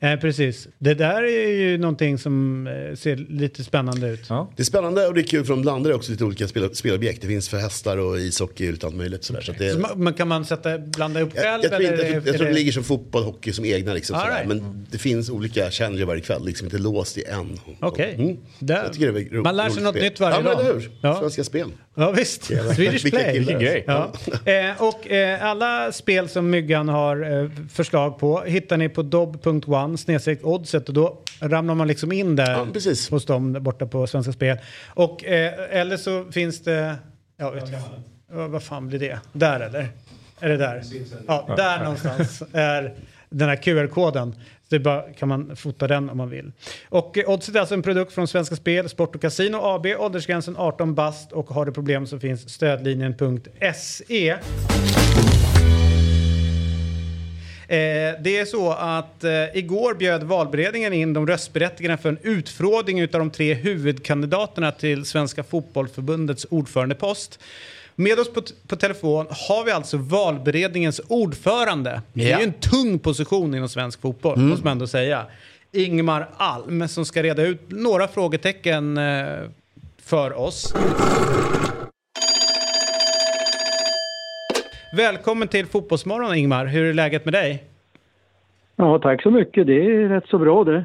S4: Eh, precis. Det där är ju någonting som eh, ser lite spännande ut.
S11: Det är spännande och det är kul för de blandar också lite olika spel, spelobjekt. Det finns för hästar och ishockey och lite allt möjligt. Sådär. Så det,
S4: Så man, men kan man sätta, blanda ihop
S11: jag,
S4: själv?
S11: jag tror, inte,
S4: eller
S11: jag,
S4: är
S11: jag tror
S4: det-
S11: det ligger som fotboll och hockey som egna. Liksom,
S4: right.
S11: Men det finns olika challenger varje kväll, liksom inte låst i en.
S4: Okej.
S11: Mm. Jag är ro-
S4: Man lär sig något
S11: spel.
S4: nytt varje
S11: ja, men
S4: dag.
S11: eller hur?
S4: Ja.
S11: Svenska spel.
S4: Ja visst,
S11: Jävlar.
S4: Swedish Play.
S11: Vilken grej.
S4: Ja. Eh, och eh, alla spel som Myggan har eh, förslag på hittar ni på dobb.one snedstreck oddset och då ramlar man liksom in där hos dem borta på Svenska Spel. Och eh, eller så finns det, ja vet jag, Ja, vad fan blir det? Där eller? Är det där? Ja, där någonstans är den här QR-koden. Så det bara, kan man fota den om man vill. Och eh, Oddset är alltså en produkt från Svenska Spel, Sport och Casino AB. Åldersgränsen 18 bast och har du problem så finns stödlinjen.se. Eh, det är så att eh, igår bjöd valberedningen in de röstberättigade för en utfrågning av de tre huvudkandidaterna till Svenska Fotbollförbundets ordförandepost. Med oss på, på telefon har vi alltså valberedningens ordförande. Det är
S6: Ja.
S4: ju en tung position inom svensk fotboll,
S6: Mm.
S4: måste man ändå säga. Ingmar Alm som ska reda ut några frågetecken eh, för oss. Välkommen till Fotbollsmorgon Ingmar. Hur är läget med dig?
S12: Ja, tack så mycket. Det är rätt så bra det.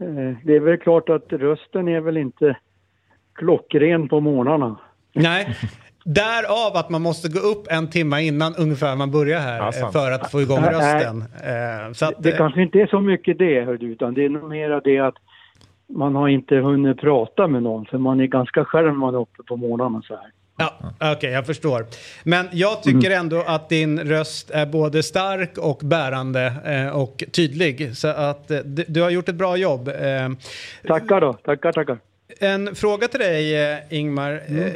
S12: Eh, Det är väl klart att rösten är väl inte klockren på morgnarna.
S4: Nej, därav att man måste gå upp en timme innan ungefär man börjar här
S12: Ja,
S4: eh, för att få igång rösten. Eh, Så att,
S12: Det
S4: eh,
S12: kanske inte är så mycket det, hör du, utan det är nog mera det att man har inte hunnit prata med någon, för man är ganska själv när man är uppe på morgnarna så här.
S4: Ja, okej, jag förstår. Men jag tycker ändå att din röst är både stark och bärande eh, och tydlig. Så att eh, du, du har gjort ett bra jobb. Eh,
S12: Tackar då, tackar, tackar.
S4: En fråga till dig, eh, Ingmar. Eh,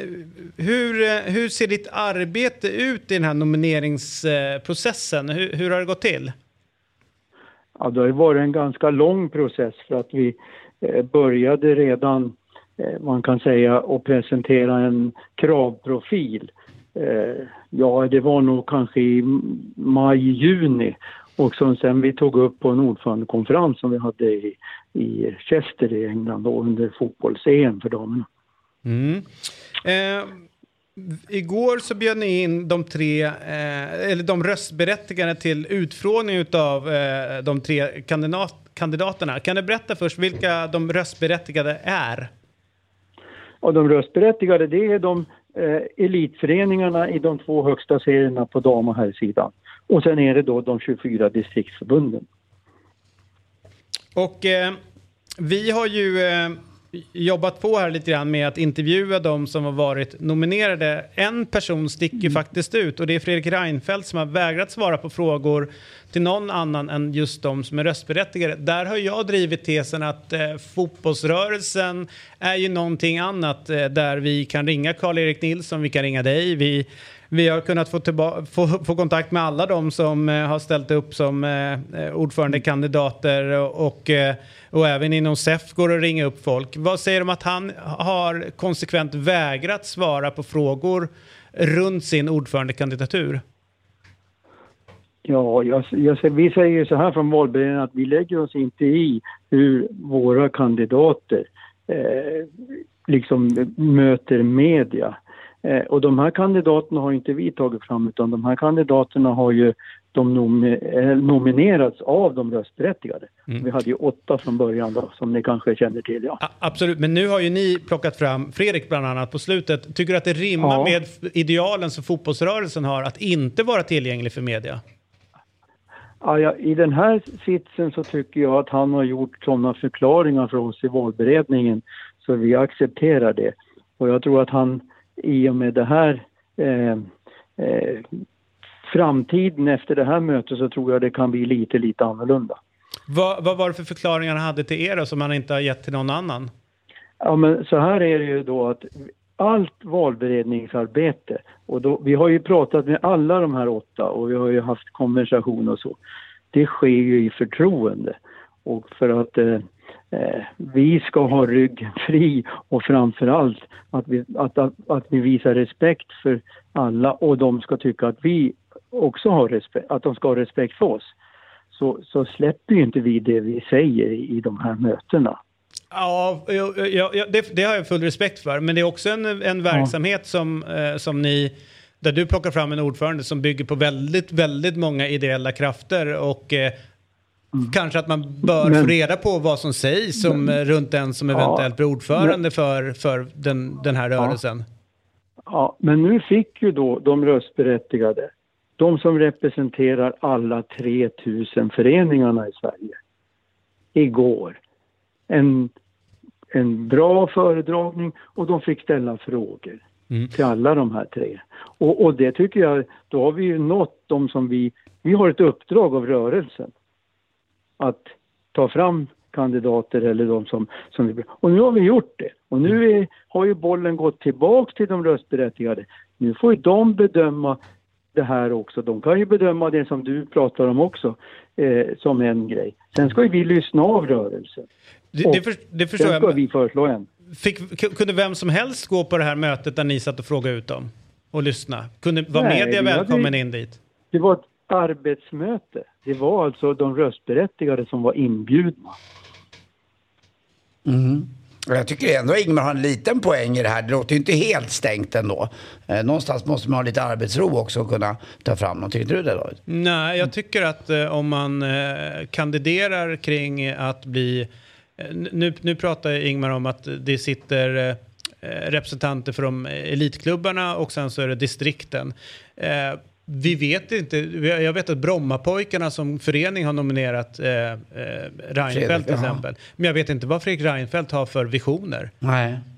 S4: Hur, eh, hur ser ditt arbete ut i den här nomineringsprocessen? Hur, hur har det gått till?
S12: Ja, det har varit en ganska lång process för att vi började redan, man kan säga, att presentera en kravprofil. Ja, det var nog kanske i maj, juni och som sen vi tog upp på en ordförandekonferens som vi hade i, i Chester i England då, under fotbolls-EM för damerna.
S4: Mm. Eh, igår så bjöd ni in de tre, eh, eller de röstberättigade till utfrågning utav eh, de tre kandidat, kandidaterna. Kan du berätta först vilka de röstberättigade är?
S12: Och de röstberättigade det är de eh, elitföreningarna i de två högsta serierna på dam och herrsidan. Och sen är det då de 24 distriktsförbunden.
S4: Och eh, vi har ju eh, jobbat på här lite grann med att intervjua de som har varit nominerade. En person sticker ju faktiskt ut och det är Fredrik Reinfeldt som har vägrat svara på frågor till någon annan än just de som är röstberättigade. Där har jag drivit tesen att eh, fotbollsrörelsen är ju någonting annat eh, där vi kan ringa Karl-Erik Nilsson, vi kan ringa dig, vi vi har kunnat få, tillba- få, få kontakt med alla de som eh, har ställt upp som eh, eh, ordförandekandidater och, och, eh, och även inom SEF går det att ringa upp folk. Vad säger om att han har konsekvent vägrat svara på frågor runt sin ordförandekandidatur?
S12: Ja, jag, jag, vi säger ju så här från valberedningen att vi lägger oss inte i hur våra kandidater eh, liksom möter media. Eh, och de här kandidaterna har inte vi tagit fram utan de här kandidaterna har ju de eh, nominerats av de röstberättigade.
S4: Mm.
S12: Vi hade ju åtta från början då, som ni kanske känner till. Ja.
S4: Absolut, men nu har ju ni plockat fram Fredrik bland annat på slutet. Tycker du att det rimmar
S12: Ja.
S4: med idealen som fotbollsrörelsen har att inte vara tillgänglig för media?
S12: Ja, ja, I den här sitsen så tycker jag att han har gjort sådana förklaringar för oss i valberedningen så vi accepterar det. Och jag tror att han i och med det här eh, eh, framtiden efter det här mötet så tror jag det kan bli lite, lite annorlunda.
S4: Vad, vad var det för förklaringar han hade till er då, som han inte har gett till någon annan?
S12: Ja, men så här är det ju då att allt valberedningsarbete och då, vi har ju pratat med alla de här åtta och vi har ju haft konversation och så. Det sker ju i förtroende och för att eh, vi ska ha ryggen fri och framförallt att vi, att, att, att vi visar respekt för alla och de ska tycka att vi också har respekt, att de ska ha respekt för oss. Så, så släpper ju inte vi det vi säger i, de här mötena.
S4: Ja, ja, ja, ja, det, det har jag full respekt för. Men det är också en, en verksamhet som, eh, som ni, där du plockar fram en ordförande som bygger på väldigt, väldigt många ideella krafter och eh, kanske att man bör
S12: Men-
S4: få reda på vad som sägs som, eh, runt den som
S12: Ja.
S4: eventuellt blir ordförande för, för den, den här rörelsen.
S12: Ja, men nu fick ju då de röstberättigade, de som representerar alla 3000 föreningarna i Sverige, igår en, en bra föredragning och de fick ställa frågor till alla de här tre. Och, och det tycker jag, då har vi ju nått de som vi, vi har ett uppdrag av rörelsen att ta fram kandidater eller de som, som Och nu har vi gjort det. Och nu är, har ju bollen gått tillbaks till de röstberättigade. Nu får ju de bedöma det här också. De kan ju bedöma det som du pratar om också eh, som en grej. Sen ska ju vi lyssna av rörelsen.
S4: Det, det, för, det förstår
S12: sen ska
S4: jag.
S12: vi föreslå en.
S4: Fick, kunde vem som helst gå på det här mötet där ni satt och frågade ut dem? Och lyssna? Kunde, var
S12: Nej,
S4: media
S12: vi hade-
S4: välkommen in dit?
S12: Det var arbetsmöte. Det var alltså de röstberättigade som var inbjudna.
S6: Mm. Jag tycker ändå Ingmar har en liten poäng i det här. Det låter ju inte helt stängt ändå. Eh, någonstans måste man ha lite arbetsro också och kunna ta fram något. Tycker du det David?
S4: Nej, jag tycker att eh, om man eh, kandiderar kring att bli... Nu, nu pratar Ingmar om att det sitter representanter för de elitklubbarna och sen så är det distrikten. Vi vet inte, jag vet att Brommapojkarna som förening har nominerat eh, eh, Reinfeldt till
S6: ja.
S4: exempel. Men jag vet inte vad Fredrik Reinfeldt har för visioner.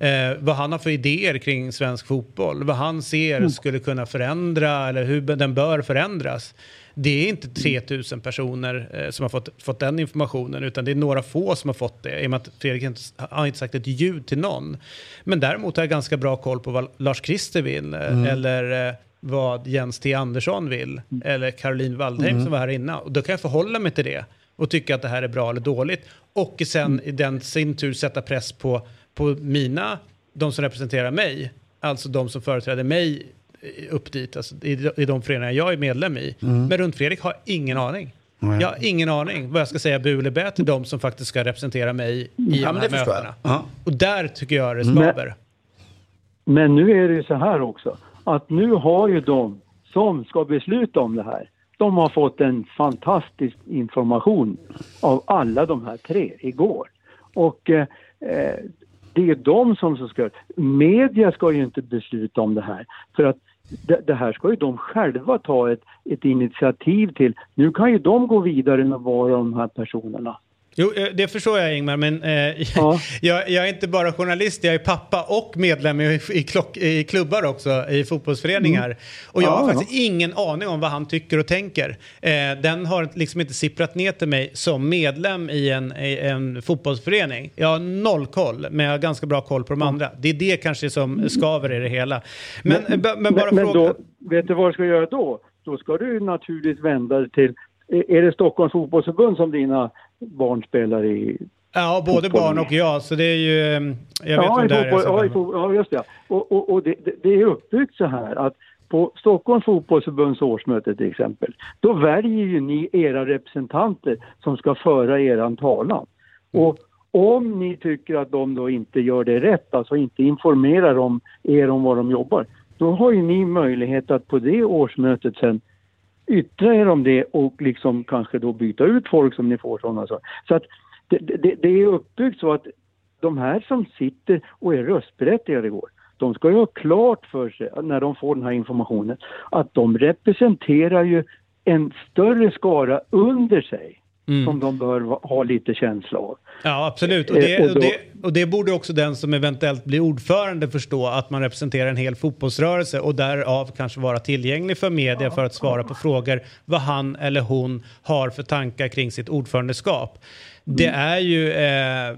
S4: Eh, vad han har för idéer kring svensk fotboll. Vad han ser
S6: Mm.
S4: skulle kunna förändra eller hur den bör förändras. Det är inte 3000 personer eh, som har fått, fått den informationen utan det är några få som har fått det. I och med att Fredrik inte, har inte sagt ett ljud till någon. Men däremot har jag ganska bra koll på vad Lars-Christer vill. eh,
S6: Mm.
S4: Eller vad Jens T Andersson vill. Eller Caroline Waldheim
S6: Mm.
S4: som var här innan. Och då kan jag förhålla mig till det. Och tycka att det här är bra eller dåligt. Och sen i den sin tur sätta press på, på mina, de som representerar mig. Alltså de som företräder mig eh, upp dit, alltså i, i de föreningar jag är medlem i.
S6: Mm.
S4: Men runt Fredrik har jag ingen aning.
S6: Nej.
S4: Jag har ingen aning vad jag ska säga bu eller bä till de som faktiskt ska representera mig i
S6: Ja,
S4: de
S6: men
S4: här mötena.
S6: Ja.
S4: Och där tycker jag det
S12: Men-
S4: skaver.
S12: Men nu är det ju så här också, att nu har ju de som ska besluta om det här, de har fått en fantastisk information av alla de här tre igår. Och eh, eh det är de som ska... Media ska ju inte besluta om det här. För att det, det här ska ju de själva ta ett, ett initiativ till. Nu kan ju de gå vidare med var av de här personerna.
S4: Jo, eh, det förstår jag Ingmar, men eh, jag, jag är inte bara journalist, jag är pappa och medlem i, i, klock, i klubbar också, i fotbollsföreningar.
S12: Mm.
S4: Och jag
S12: Ja,
S4: har
S12: ja.
S4: faktiskt ingen aning om vad han tycker och tänker. Eh, den har liksom inte sipprat ner till mig som medlem i en, i en fotbollsförening. Jag har noll koll, men jag har ganska bra koll på de andra. Det är det kanske som skaver i det hela. Men, eh, b- men bara
S12: men
S4: fråga...
S12: då, vet du vad du ska göra då? Då ska du naturligtvis vända dig till, är det Stockholms fotbollsförbund som dina barn spelar i?
S4: Ja, både
S12: fotboll.
S4: barn och jag, så det är ju... eh, Jag vet
S12: ja, i
S4: det är.
S12: ja, ja, just det. Och, och, och det, det är uppbyggt så här att på Stockholms fotbollsförbunds årsmöte till exempel, då väljer ju ni era representanter som ska föra eran talan. Och om ni tycker att de då inte gör det rätt, alltså inte informerar om er om vad de jobbar, då har ju ni möjlighet att på det årsmötet sen yttra er om det och liksom kanske då byta ut folk som ni får sådana saker. Så att det, det, det är uppbyggt så att de här som sitter och är röstberättigade igår, de ska ju ha klart för sig när de får den här informationen att de representerar ju en större skara under sig
S4: Mm.
S12: som de bör ha lite känsla av.
S4: Ja, absolut. Och
S12: Eh,
S4: det,
S12: och
S4: det, och det borde också den som eventuellt blir ordförande förstå, att man representerar en hel fotbollsrörelse och därav kanske vara tillgänglig för media för att svara på frågor vad han eller hon har för tankar kring sitt ordförandeskap. Det är ju, eh,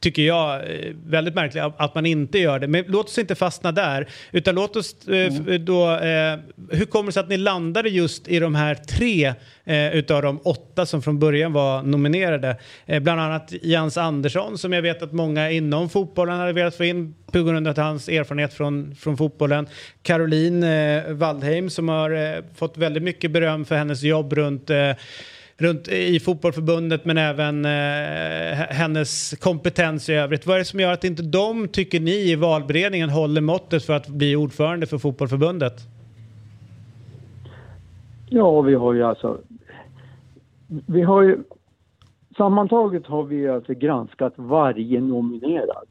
S4: tycker jag, eh, väldigt märkligt att- man inte gör det. Men låt oss inte fastna där, utan låt oss eh, f- då... Eh, hur kommer det sig att ni landade just i de här tre eh, utav de åtta som från början var nominerade? Eh, bland annat Jens Andersson som jag vet att många inom fotbollen hade velat få in på grund av hans erfarenhet från, från fotbollen. Caroline eh, Waldheim som har eh, fått väldigt mycket beröm för hennes jobb runt eh, runt i fotbollförbundet men även eh, hennes kompetens i övrigt. Vad är det som gör att inte de, tycker ni, i valberedningen håller måttet för att bli ordförande för fotbollförbundet?
S12: Ja, vi har ju alltså... Vi har ju... Sammantaget har vi alltså granskat varje nominerad.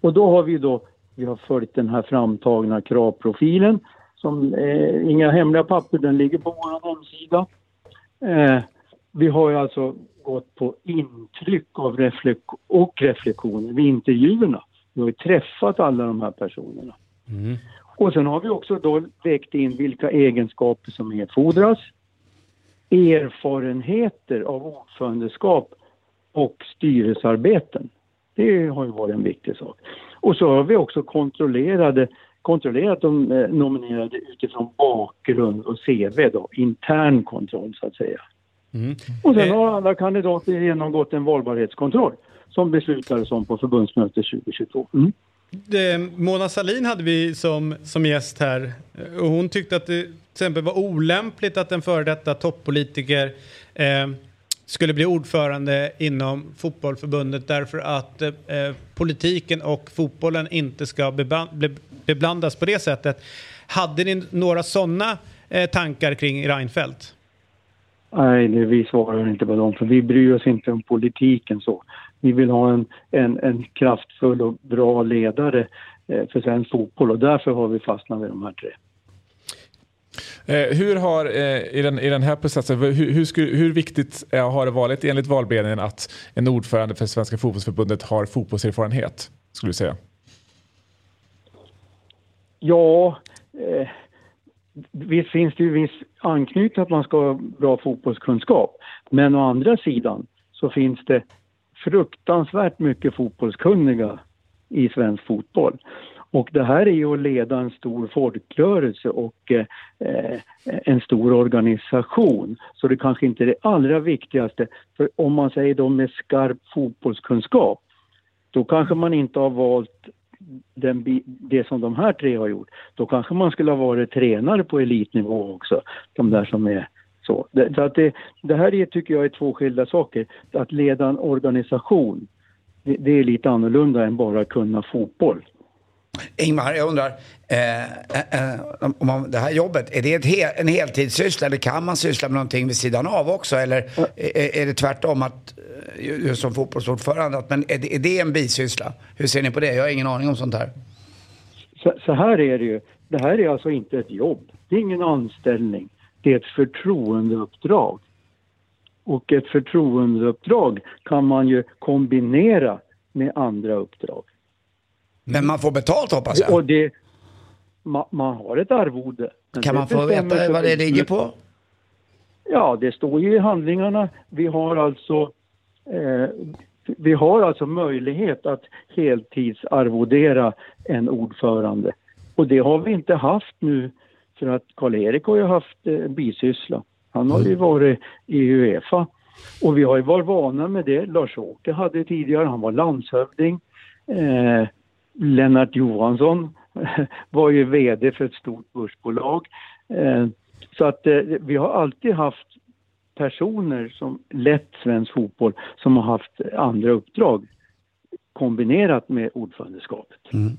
S12: Och då har vi då vi har följt den här framtagna kravprofilen. Som, eh, inga hemliga papper, den ligger på vår hemsida. Eh, vi har ju alltså gått på intryck av reflek- och reflektioner vid intervjuerna. Vi har ju träffat alla de här personerna. Och sen har vi också då vägt in vilka egenskaper som erfordras, erfarenheter av ordförandeskap och styrelsearbeten. Det har ju varit en viktig sak. Och så har vi också kontrollerade, kontrollerat de eh, nominerade utifrån bakgrund och CV då, intern kontroll så att säga. Och sen har alla kandidater genomgått en valbarhetskontroll som beslutades om på förbundsmötet 2022. Mm.
S4: Det, Mona Salin hade vi som, som gäst här eh, och hon tyckte att det till exempel var olämpligt att en före detta toppolitiker eh, skulle bli ordförande inom fotbollförbundet därför att eh, politiken och fotbollen inte ska beblandas på det sättet. Hade ni några sådana eh, tankar kring Reinfeldt?
S12: Nej, det, vi svarar inte på dem för vi bryr oss inte om politiken så. Vi vill ha en, en, en kraftfull och bra ledare eh, för svensk fotboll och därför har vi fastnat vid de här tre.
S5: Eh, hur har, eh, i, den, i den här processen, hur, hur, skulle, hur viktigt eh, har det varit enligt valberedningen att en ordförande för Svenska fotbollsförbundet har fotbollserfarenhet? Skulle du säga?
S12: Ja, eh, visst finns det ju viss anknytning att man ska ha bra fotbollskunskap. Men å andra sidan så finns det fruktansvärt mycket fotbollskunniga i svensk fotboll. Och det här är ju att leda en stor folkrörelse och eh, en stor organisation. Så det kanske inte är det allra viktigaste. För om man säger de med skarp fotbollskunskap, då kanske man inte har valt den, det som de här tre har gjort. Då kanske man skulle ha varit tränare på elitnivå också, de där som är så. Det, så att det, det här är, tycker jag är två skilda saker. Att leda en organisation, det, det är lite annorlunda än bara kunna fotboll.
S6: Ingmar, jag undrar, eh, eh, om det här jobbet, är det ett hel, en heltidssyssla eller kan man syssla med någonting vid sidan av också? Eller är, är det tvärtom att, eh, just som fotbollsordförande, att, men är det, är det en bisyssla? Hur ser ni på det? Jag har ingen aning om sånt här.
S12: Så, så här är det ju. Det här är alltså inte ett jobb. Det är ingen anställning. Det är ett förtroendeuppdrag. Och ett förtroendeuppdrag kan man ju kombinera med andra uppdrag.
S6: Men man får betalt hoppas jag?
S12: Och det, man, man har ett arvode.
S6: Kan man få veta vad det ligger på?
S12: Ja, det står ju i handlingarna. Vi har alltså eh, vi har alltså möjlighet att heltidsarvodera en ordförande. Och det har vi inte haft nu för att Karl-Erik har ju haft eh, bisyssla. Han har ju varit i Uefa. Och vi har ju varit vana med det. Lars-Åke hade tidigare, han var landshövding. Eh, Lennart Johansson var ju VD för ett stort börsbolag. Eh, så att eh, vi har alltid haft personer som lett svensk fotboll som har haft andra uppdrag kombinerat med ordförandeskapet. Mm.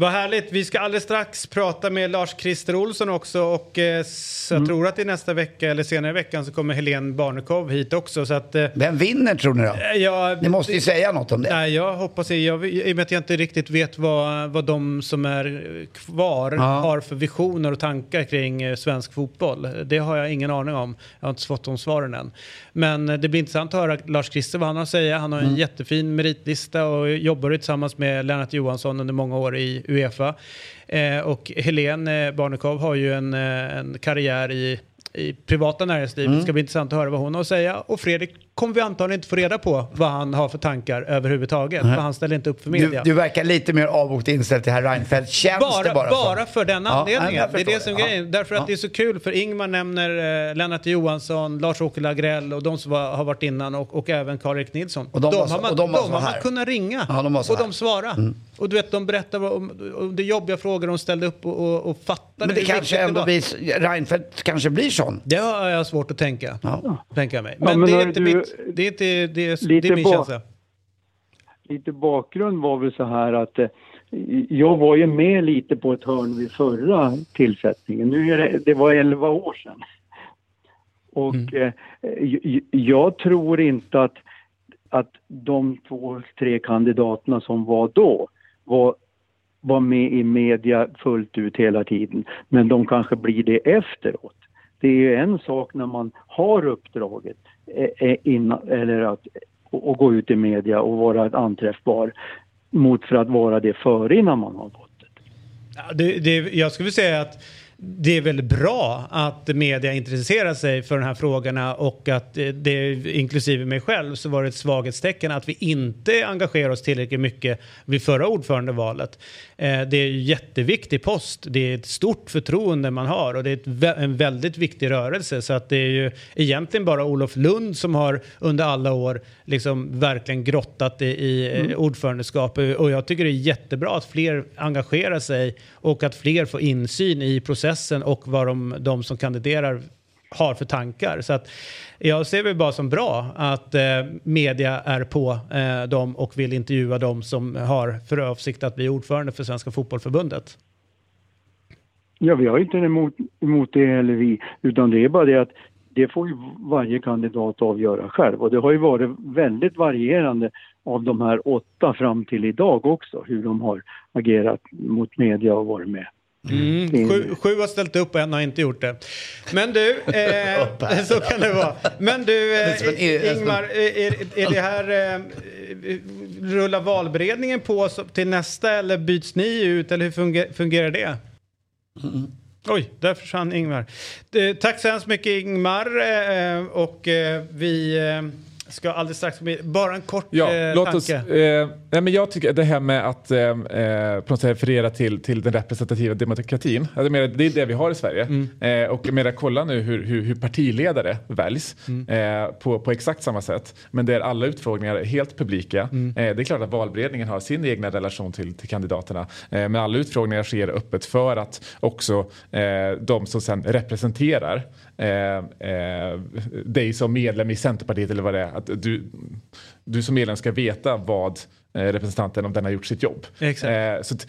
S4: Vad härligt. Vi ska alldeles strax prata med Lars-Christer Olsson också och eh, jag tror att är nästa vecka eller senare i veckan så kommer Helene Barnekow hit också. Så att, eh,
S6: Vem vinner tror ni då?
S4: Ja,
S6: Ni måste ju säga något om det.
S4: Nej, jag hoppas det. Jag, I och med att jag inte riktigt vet vad, vad de som är kvar
S6: Ja.
S4: har för visioner och tankar kring eh, svensk fotboll. Det har jag ingen aning om. Jag har inte fått de svaren än. Men eh, det blir intressant att höra Lars-Christer vad han har att säga. Han har en
S6: Mm.
S4: jättefin meritlista och jobbar tillsammans med Lennart Johansson under många år i Uefa. Eh, och Helene eh, Barnekow har ju en, eh, en karriär i i privata näringslivet.
S6: Mm.
S4: Det ska bli intressant att höra vad hon har att säga. Och Fredrik kommer vi antagligen inte få reda på vad han har för tankar överhuvudtaget.
S6: Nej.
S4: För han ställer inte upp för
S6: Du,
S4: media.
S6: du verkar lite mer avvokt inställd till herr Reinfeldt. Känns
S4: bara,
S6: det bara,
S4: bara,
S6: så?
S4: för den
S6: Ja,
S4: anledningen.
S6: jag
S4: det är det som är
S6: det.
S4: grejen.
S6: Ja.
S4: Därför att
S6: Ja.
S4: det är så kul för Ingmar nämner eh, Lennart Johansson, Lars-Åke Lagrell och de som var, har varit innan och, och även Karl-Erik Nilsson.
S6: Och de så-
S4: har man,
S6: och de så
S4: har man kunnat ringa
S6: Ja, de
S4: och de svarade.
S6: Mm.
S4: Och du vet, de berättar om, om det jobbiga frågor de ställde upp och, och, och fattade
S6: Men det
S4: hur
S6: kanske ändå
S4: var.
S6: blir, Reinfeldt kanske blir sån.
S4: Det har jag svårt att tänka. tänka mig.
S12: Ja,
S4: Men,
S12: men
S4: det, är inte
S12: du,
S4: mitt, det är inte det är, det är min känsla.
S12: Lite bakgrund var väl så här att eh, jag var ju med lite på ett hörn vid förra tillsättningen. Nu är det, det var 11 år sedan. Och eh, j- jag tror inte att, att de två, tre kandidaterna som var då var, var med i media fullt ut hela tiden. Men de kanske blir det efteråt. Det är ju en sak när man har uppdraget Eh, eh, in, eller att och, gå ut i media och vara anträffbar mot för att vara det före innan man har gått.
S4: Ja, det, det, jag skulle säga att det är väl bra att media intresserar sig för de här frågorna och att eh, det, inklusive mig själv, så var det ett svaghetstecken att vi inte engagerar oss tillräckligt mycket vid förra ordförandevalet. Eh, det är ju jätteviktig post, det är ett stort förtroende man har och det är ett, en väldigt viktig rörelse. Så att det är ju egentligen bara Olof Lund som har under alla år liksom verkligen grottat i, i eh,
S12: Mm.
S4: ordförandeskap. Och jag tycker det är jättebra att fler engagerar sig och att fler får insyn i processen och vad de, de som kandiderar har för tankar. Så att jag ser det bara som bra att eh, media är på eh, dem och vill intervjua dem som har för avsikt att bli ordförande för Svenska Fotbollförbundet.
S12: Ja, vi har inte emot, emot det heller vi, utan det är bara det att det får ju varje kandidat avgöra själv och det har ju varit väldigt varierande av de här åtta fram till idag också, hur de har agerat mot media och varit med.
S4: Mm. Sju, sju har ställt upp och en har inte gjort det. Men du, eh, så kan det vara. Men du, eh, Ingmar, är, är det här... Eh, rullar valberedningen på till nästa eller byts ni ut eller hur funger, fungerar det? Mm. Oj, där försvann Ingmar. Eh, tack så hemskt mycket Ingmar eh, och eh, vi ska alldeles strax bli... Bara en kort
S5: ja,
S4: eh,
S5: låt
S4: tanke.
S5: Oss, eh, nej, men jag tycker det här med att eh, på något sätt referera till, till den representativa demokratin. Menar, det är det vi har i Sverige. Mm. Eh, och jag menar, kolla nu hur, hur, hur partiledare väljs mm. eh, på, på exakt samma sätt. Men där alla utfrågningar är helt publika. Mm. Eh, det är klart att valberedningen har sin egna relation till, till kandidaterna. men alla utfrågningar sker öppet för att också de som sen representerar dig som medlem i Centerpartiet eller vad det är att du, du som medlem ska veta vad eh, representanten, om den har gjort sitt jobb.
S4: Exakt.
S5: Eh, så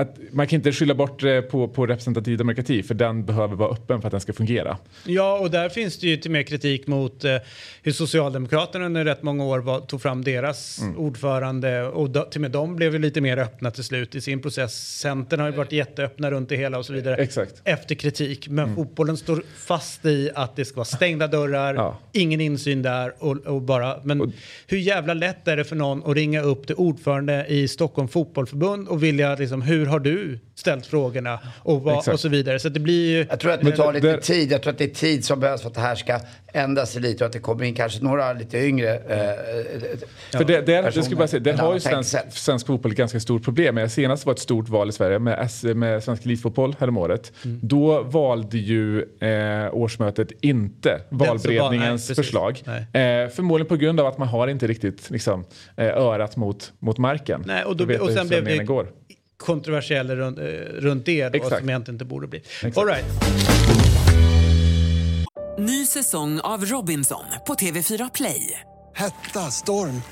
S5: att man kan inte skylla bort det på, på representativ demokrati för den behöver vara öppen för att den ska fungera.
S4: Ja, och där finns det ju till mer kritik mot eh, hur Socialdemokraterna under rätt många år var, tog fram deras mm. ordförande och do, till och med de blev ju lite mer öppna till slut i sin process. Centern har ju varit jätteöppna runt det hela och så vidare.
S5: Exakt.
S4: Efter kritik. Men mm. fotbollen står fast i att det ska vara stängda dörrar, ja. ingen insyn där och, och bara... Men och, hur jävla lätt är det för någon att ringa upp till ordförande i Stockholm Fotbollförbund och vilja liksom, hur har du ställt frågorna och, vad, och så vidare. Så det blir ju...
S6: Jag tror att det tar lite tid. Jag tror att det är tid som behövs för att det här ska ändra sig lite och att det kommer in kanske några lite yngre eh,
S5: För det, det, det skulle bara säga, det har ju svensk, svensk fotboll ett ganska stort problem med. Senast var ett stort val i Sverige med, S, med Svensk Elitfotboll häromåret. Mm. Då valde ju eh, årsmötet inte valberedningens nej, förslag. Eh, förmodligen på grund av att man har inte riktigt liksom, eh, örat mot, mot marken.
S4: Nej, och, då, och sen blev det går kontroversiella runt, eh, runt det då, som egentligen inte borde bli. Exakt. All right.
S1: Ny säsong av Robinson på TV4 Play.
S2: Hetta, storm,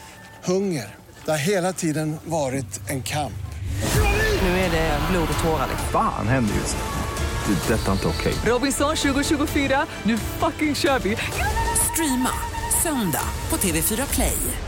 S2: hunger. Det har hela tiden varit en kamp.
S1: Nu är det blod och tårar.
S3: Fan händer just det. det detta är inte okej.
S1: Okay. Robinson 2024, nu fucking kör vi. Streama söndag på TV4 Play.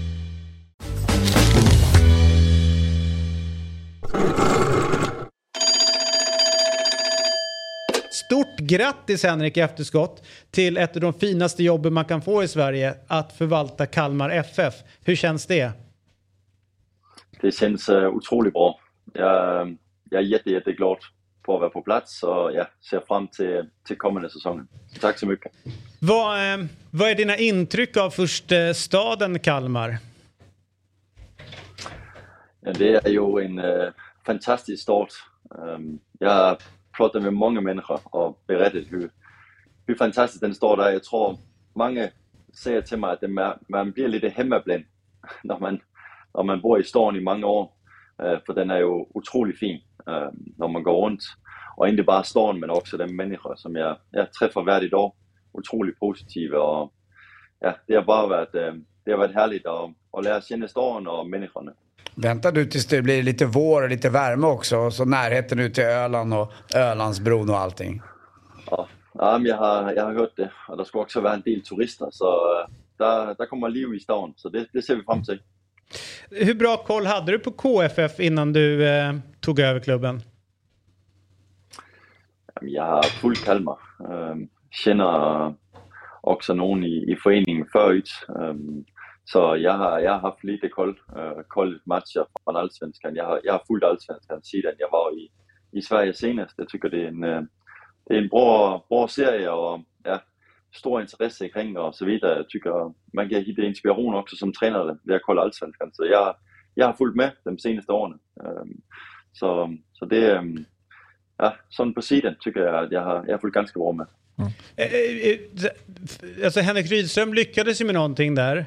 S4: Stort grattis Henrik efterskott till ett av de finaste jobben man kan få i Sverige, att förvalta Kalmar FF. Hur känns det?
S13: Det känns uh, otroligt bra. Jag, jag är jätte, jätteglad på att vara på plats och jag ser fram till, till kommande säsongen. Tack så mycket.
S4: Vad, eh, vad är dina intryck av först eh, staden Kalmar?
S13: Ja, det är ju en fantastiskt fantastisk. Um, jag pratat med många människor och berättat hur, hur fantastiskt den står där. Jag tror många säger till mig att man, man blir lite hemmablind när man, när man bor i stan i många år. Øh, uh, för den är ju otroligt fin uh, när man går runt. Och inte bara stan men också de människor som jag, jag träffar varje dag. Otroligt positiva och ja, det har bara varit, uh, det har varit härligt att, att lära känna stan och människorna.
S6: Vänta du tills det blir lite vår och lite värme också. Och så närheten ut till Öland och Ölandsbron och allting.
S13: Ja, ja men jag, har, jag har hört det. Och det ska också vara en del turister. Så där, där kommer liv i stan. Så det, det ser vi fram till.
S4: Hur bra koll hade du på KFF innan du eh, tog över klubben?
S13: Jeg har fulgt Kalmar. Øhm, kender også nogen i, i foreningen förut. Øhm, så jag har, jag har haft lite koll, øh, koll matcher från Allsvenskan. Jag har, jag har följt Allsvenskan sedan jag var i, i Sverige senast. Jag tycker det är en, øh, det är en bra, bra serie och ja, stor intresse kring och så vidare. Jag tycker man kan hitta inspiration också som tränare när jag kolla Allsvenskan. Så jag, jag har följt med de senaste åren. Øhm, så, så det, øhm, ja, sådan på sidan tycker jag att jag har, jag har följt ganska bra med.
S4: Mm. Alltså Henrik Rydström lyckades ju med någonting där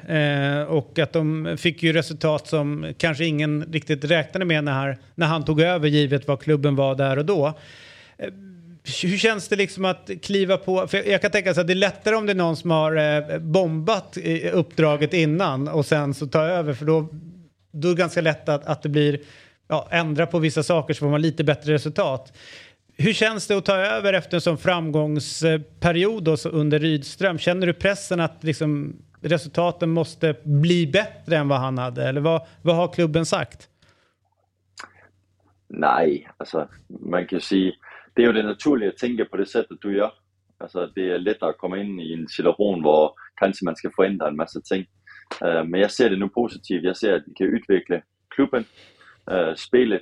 S4: och att de fick ju resultat som kanske ingen riktigt räknade med när, han- när han tog över givet vad klubben var där och då. Hur känns det liksom att kliva på, för jag kan tänka så att det är lättare om det är någon som har bombat uppdraget innan och sen så tar över för då, då är det ganska lätt att, att det blir, ja, ändra på vissa saker så får man lite bättre resultat. Hur känns det att ta över efter en sån framgångsperiod så under Rydström? Känner du pressen att liksom, resultaten måste bli bättre än vad han hade? Eller vad, vad har klubben sagt?
S13: Nej, alltså man kan säga, det är ju det naturliga att tänka på det sättet du gör. Alltså det är lättare att komma in i en situation där kanske man ska förändra en massa ting. Eh, men jag ser det nu positivt, jag ser att vi kan utveckla klubben, eh, spelet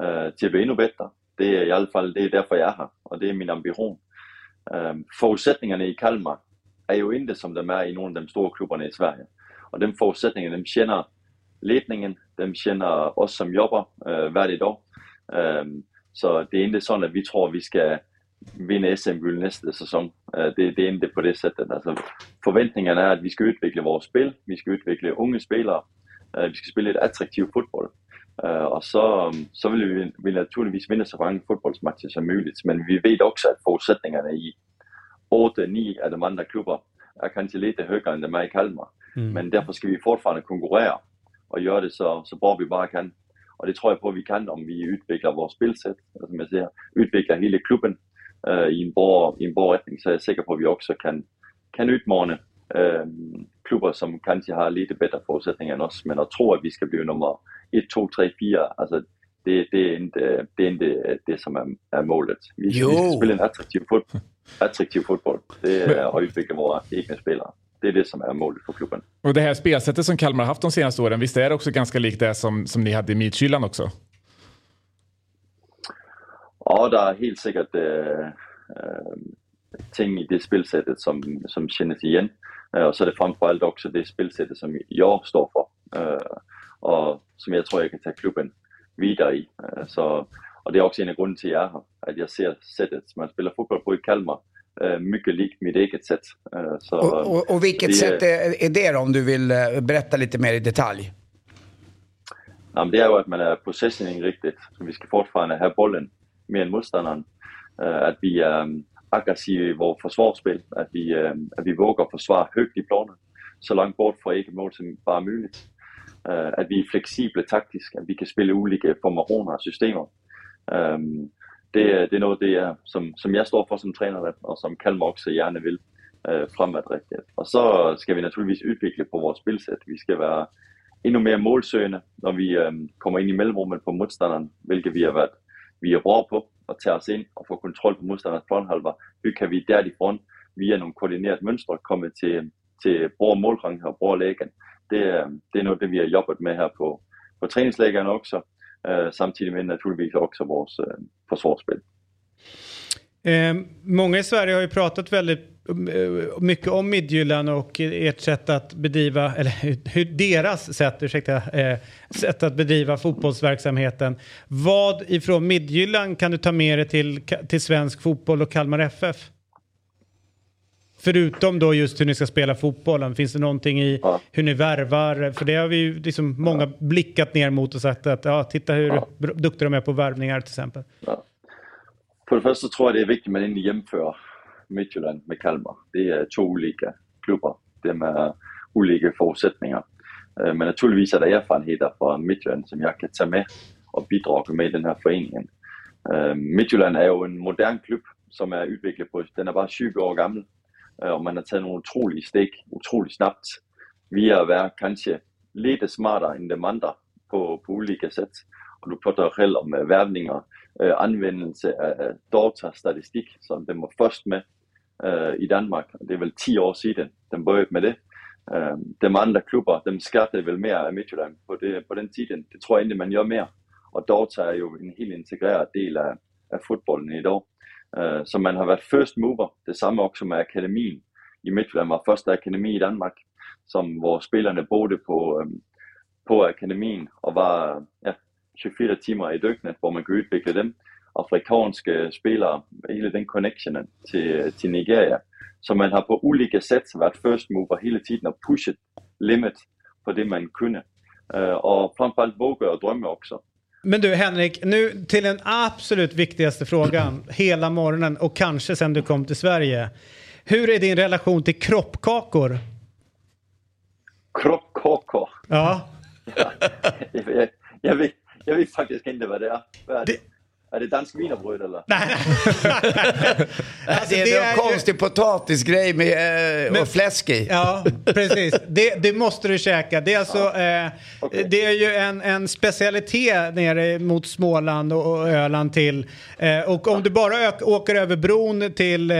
S13: eh, till att bli ännu bättre. Det är i alla fall det är därför jag är här och det är min ambition. Um, förutsättningarna i Kalmar är ju inte som de är i någon av de stora klubbarna i Sverige. Och de förutsättningarna, de känner ledningen, de känner oss som jobbar uh, øh, varje dag. Um, så det är inte så att vi tror att vi ska vinna SM-guld nästa säsong. Uh, øh, det, det är inte på det sättet. Alltså, förväntningarna är att vi ska utveckla vårt spel, vi ska utveckla unga spelare, uh, øh, vi ska spela ett attraktivt fotboll. Uh, och så, så vill vi, vi naturligtvis vinna så många fotbollsmatcher som möjligt. Men vi vet också att förutsättningarna i 8-9 av de andra klubbar är kanske lite högre än de är i Kalmar.
S14: Mm.
S13: Men därför ska vi fortfarande konkurrera och göra det så, så bra vi bara kan. Och det tror jag på att vi kan om vi utvecklar vårt spelsätt, alltså, som jag säger, utvecklar hela klubben uh, i, en bra, i en bra riktning. Så är jag säker på att vi också kan, kan utmana uh, klubbar som kanske har lite bättre förutsättningar än oss. Men att tro att vi ska bli nummer 1, 2, 3, 4, alltså det, det, är inte, det är inte det som är, är målet. Vi, vi ska
S6: Jo.
S13: spela en attraktiv, fot, attraktiv fotboll. Det är att utveckla våra egna spelare. Det är det som är målet för klubben.
S5: Och det här spelsättet som Kalmar har haft de senaste åren, visst är det också ganska likt det som, som ni hade i Midtjylland också?
S13: Ja, der er helt sikkert øh, øh, ting i det spilsættet, som, som kändes igen. Øh, og så er det frem for alt også det spilsættet, som jeg står for, øh, og som jeg tror, jeg kan tage klubben videre i. Øh, så, og det er også en af grunden til, at jeg er her, at jeg ser sættet, man spiller fodbold på i Kalmar, øh, mycket likt mitt eget sätt. Øh, så,
S6: Och, och, och vilket
S13: det-
S6: sätt är, är det då, om du vill berätta lite mer i detalj?
S13: Men det er jo, at man er rigtigt. Så vi skal fortfarande have bolden mere end modstanderen. Uh, at vi er um, aggressive i vores forsvarsspil. At vi, uh, at vi våger at forsvare højt i planen. Så langt bort fra eget mål som bare er muligt. Uh, at vi er fleksible taktisk. At vi kan spille ulike formationer og systemer. Um, det, det er noget, det er, som, som jeg står for som træner, og som Kalmar også gerne vil uh, fremadrettet. Og så skal vi naturligvis udvikle på vores spilsæt. Vi skal være endnu mere målsøgende, når vi øhm, kommer ind i mellemrummet på modstanderen, hvilket vi har været vi er bra på at tage os ind og få kontrol på modstanderens planhalva. Hur kan vi derifrån via nogle koordineret mønstre komme til, til bra målgang og bra lægen. Det, det er noget, det vi har jobbet med her på, på træningslæggerne også, øh, samtidig med naturligvis också vores øh, forsvarsspil.
S4: Eh, många i Sverige har ju pratat väldigt eh, mycket om Midtjylland och ert sätt att bedriva, eller hur- hur deras sätt, ursäkta, eh, sätt att bedriva fotbollsverksamheten. Vad ifrån Midtjylland kan du ta med dig till, till svensk fotboll och Kalmar FF? Förutom då just hur ni ska spela fotbollen, finns det någonting i hur ni värvar? För det har vi ju liksom många blickat ner mot och sagt att ja, titta hur br- duktiga de är på värvningar till exempel.
S13: For det første tror jeg, det er vigtigt, at man egentlig hjemfører Midtjylland med Kalmar. Det er to olika klubber. Det med olika forudsætninger. Øh, Men naturligvis er der erfarenheder fra Midtjylland, som jeg kan tage med og bidrage med i den her foreningen. Øh, Midtjylland er jo en modern klub, som er udviklet på, den er bare 20 år gammel, øh, Øh, og man har taget nogle utrolige stik, utrolig snabbt, via at være kanskje lidt smartere end de andre på, på ulike sæt. Og du prater selv om uh, værvninger, uh, anvendelse af datastatistik, som den var først med uh, i Danmark. Det er vel 10 år siden, den började med det. Uh, de andre klubber, dem skabte vel mere af Midtjylland på, det, på den tiden. Det tror jeg egentlig, man gør mere. Og data er jo en helt integreret del af, af fodbolden i dag. Øh, så man har varit first mover. Det samme også med akademin. I Midtjylland var första akademi i Danmark, som, hvor spillerne boede på, øh, på akademien og var ja, 24 timmar i dyknet, där man kunde utveckla dem. Afrikanska spelare, hela den connectionen till til Nigeria. Så man har på olika sätt varit first mover hela tiden och ”pushat” limit på det, man kunde. Øh, och fremfor alt våge drömma också.
S4: Men du Henrik, nu till den absolut viktigaste frågan hela morgonen och kanske sen du kom till Sverige. Hur är din relation till kroppkakor?
S13: Kroppkakor?
S4: Ja.
S13: ja jag, jag, vet, jag vet faktiskt inte vad det är. Vad är det? Är det dansk wienerbröd eller?
S4: Nej,
S6: alltså, det är, det är en konstig ju... potatisgrej med, eh, Men, och fläsk i.
S4: Ja, precis. Det, det, måste du käka. Det är, alltså, ja. eh, okay. det är ju en, en specialitet nere mot Småland och, och Öland till. Eh, och om ja. du bara åker över bron till, eh,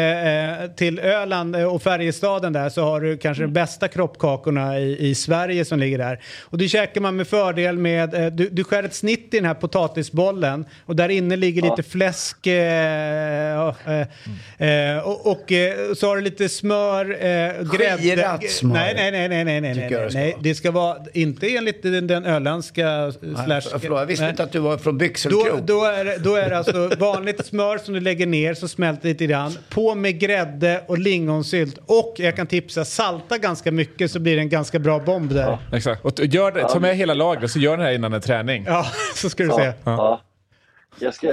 S4: till Öland och Färjestaden där så har du kanske mm. de bästa kroppkakorna i, i Sverige som ligger där. Och det käkar man med fördel med, eh, du, du skär ett snitt i den här potatisbollen och där inne ligger lite fläsk eh, eh, eh, och, så har du lite smör, grädde.
S6: Skirat smör.
S4: Nej, nej, nej, nej, nej, nej, Det ska vara, inte enligt den, den öländska nej,
S6: Förlåt, jag visste inte att du var från Byxelkrok.
S4: Då, är, då är det alltså vanligt smör som du lägger ner så smälter lite grann. På med grädde och lingonsylt och jag kan tipsa, salta ganska mycket så blir det en ganska bra bomb där.
S5: Ja, exakt. Och gör det, ta med hela lagret så gör det här innan en träning.
S4: Ja, så ska du ja.
S13: Ja. Jag ska,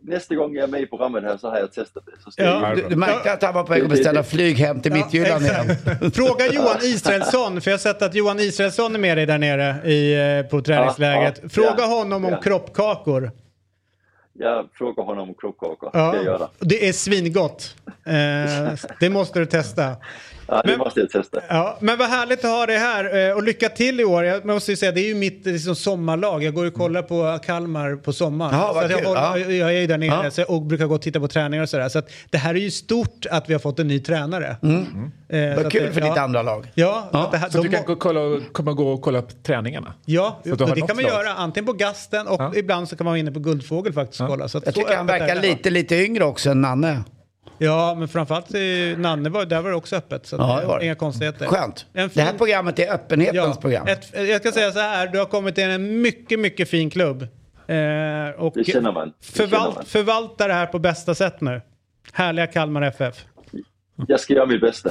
S13: nästa gång jag är med i programmet här så har jag testat det. Så ska
S6: ja, du, du märkte att han var på väg att beställa flyg hem till ja, Midtjylland igen.
S4: Fråga Johan Israelsson, för jag har sett att Johan Israelsson är med dig där nere i, på träningsläget. Ja, Fråga honom om kroppkakor.
S13: Jag frågar honom om kroppkakor. Ja, göra.
S4: Det är svingott. Eh, det måste du testa.
S13: Ja, det men, måste jag testa.
S4: Ja, men vad härligt att ha dig här eh, och lycka till i år. Jag måste ju säga, det är ju mitt liksom, sommarlag. Jag går och kollar på Kalmar på sommaren.
S6: Ja,
S4: jag,
S6: ja.
S4: jag, är ju där nere ja. och brukar gå och titta på träningar och sådär. Så att det här är ju stort att vi har fått en ny tränare.
S6: Mm. Mm. Eh, vad kul för ja. ditt andra lag.
S4: Ja,
S5: ja. Här, så du kan gå, kolla, komma gå och kolla på träningarna?
S4: Ja, det kan man lag. göra. Antingen på Gasten och ibland så kan man vara inne på Guldfågel faktiskt och kolla. Så
S6: jag tycker han verkar lite, lite yngre också än Nanne.
S4: Ja, men framförallt i Nanne var, där var det också öppet. Så ja, det var inga konstigheter.
S6: Skönt. Fin... Det här programmet är öppenhetens ja, program.
S4: Ett, jag ska säga så här, du har kommit till en mycket, mycket fin klubb.
S13: Eh, och det känner man. Det
S4: förvalt. Förvalta det här på bästa sätt nu. Härliga Kalmar FF.
S13: Jag ska göra mitt bästa.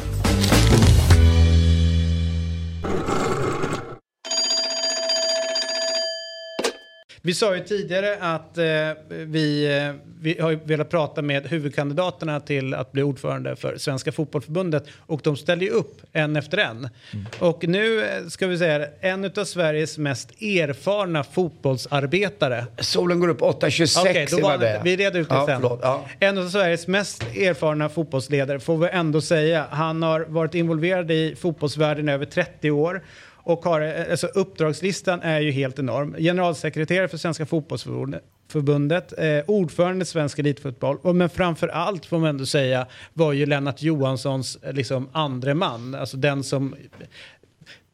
S4: Vi sa ju tidigare att eh, vi, eh, vi har velat prata med huvudkandidaterna till att bli ordförande för Svenska Fotbollförbundet och de ställer ju upp en efter en. Mm. Och nu eh, ska vi säga en av Sveriges mest erfarna fotbollsarbetare.
S6: Solen går upp 8.26
S4: okay, då var, Vi reder ut det ja, sen. Ja. En av Sveriges mest erfarna fotbollsledare får vi ändå säga. Han har varit involverad i fotbollsvärlden i över 30 år och har, eh, alltså uppdragslistan är ju helt enorm. Generalsekreterare för Svenska fotbollsförbundet, eh, ordförande i Svensk Elitfotboll, men framför allt får man ändå säga var ju Lennart Johanssons eh, liksom, andre man. Alltså den som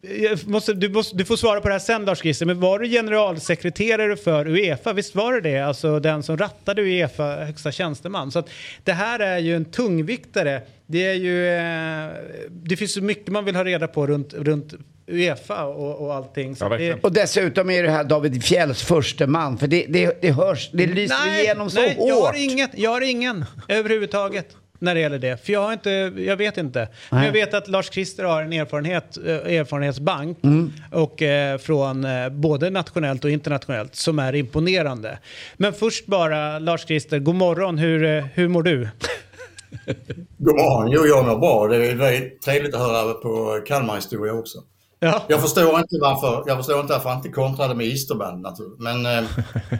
S4: eh, Måste, du, måste, du, får svara på det här sen Lars Christer, men var du generalsekreterare för Uefa? Visst var det det? Alltså den som rattade Uefa, högsta tjänsteman. Så att det här är ju en tungviktare. Det, är ju, eh, det finns så mycket man vill ha reda på runt, runt Uefa och, och allting.
S6: Ja, det... Och dessutom är det här David Fjälls första man, för det, det, det hörs, det lyser nej, igenom så nej, hårt.
S4: Jag har, inget, jag har ingen överhuvudtaget när det gäller det. För jag, har inte, jag vet inte. Nej. Men jag vet att Lars-Christer har en erfarenhet, eh, erfarenhetsbank mm. och, eh, från eh, både nationellt och internationellt som är imponerande. Men först bara Lars-Christer, god morgon. Hur, eh, hur mår du?
S14: God morgon. Jo, jag mår bra. Det är väldigt trevligt att höra på Kalmar historia också. Ja. Jag, förstår inte varför, jag förstår inte varför han inte kontrade med Isterband naturligtvis. Men eh,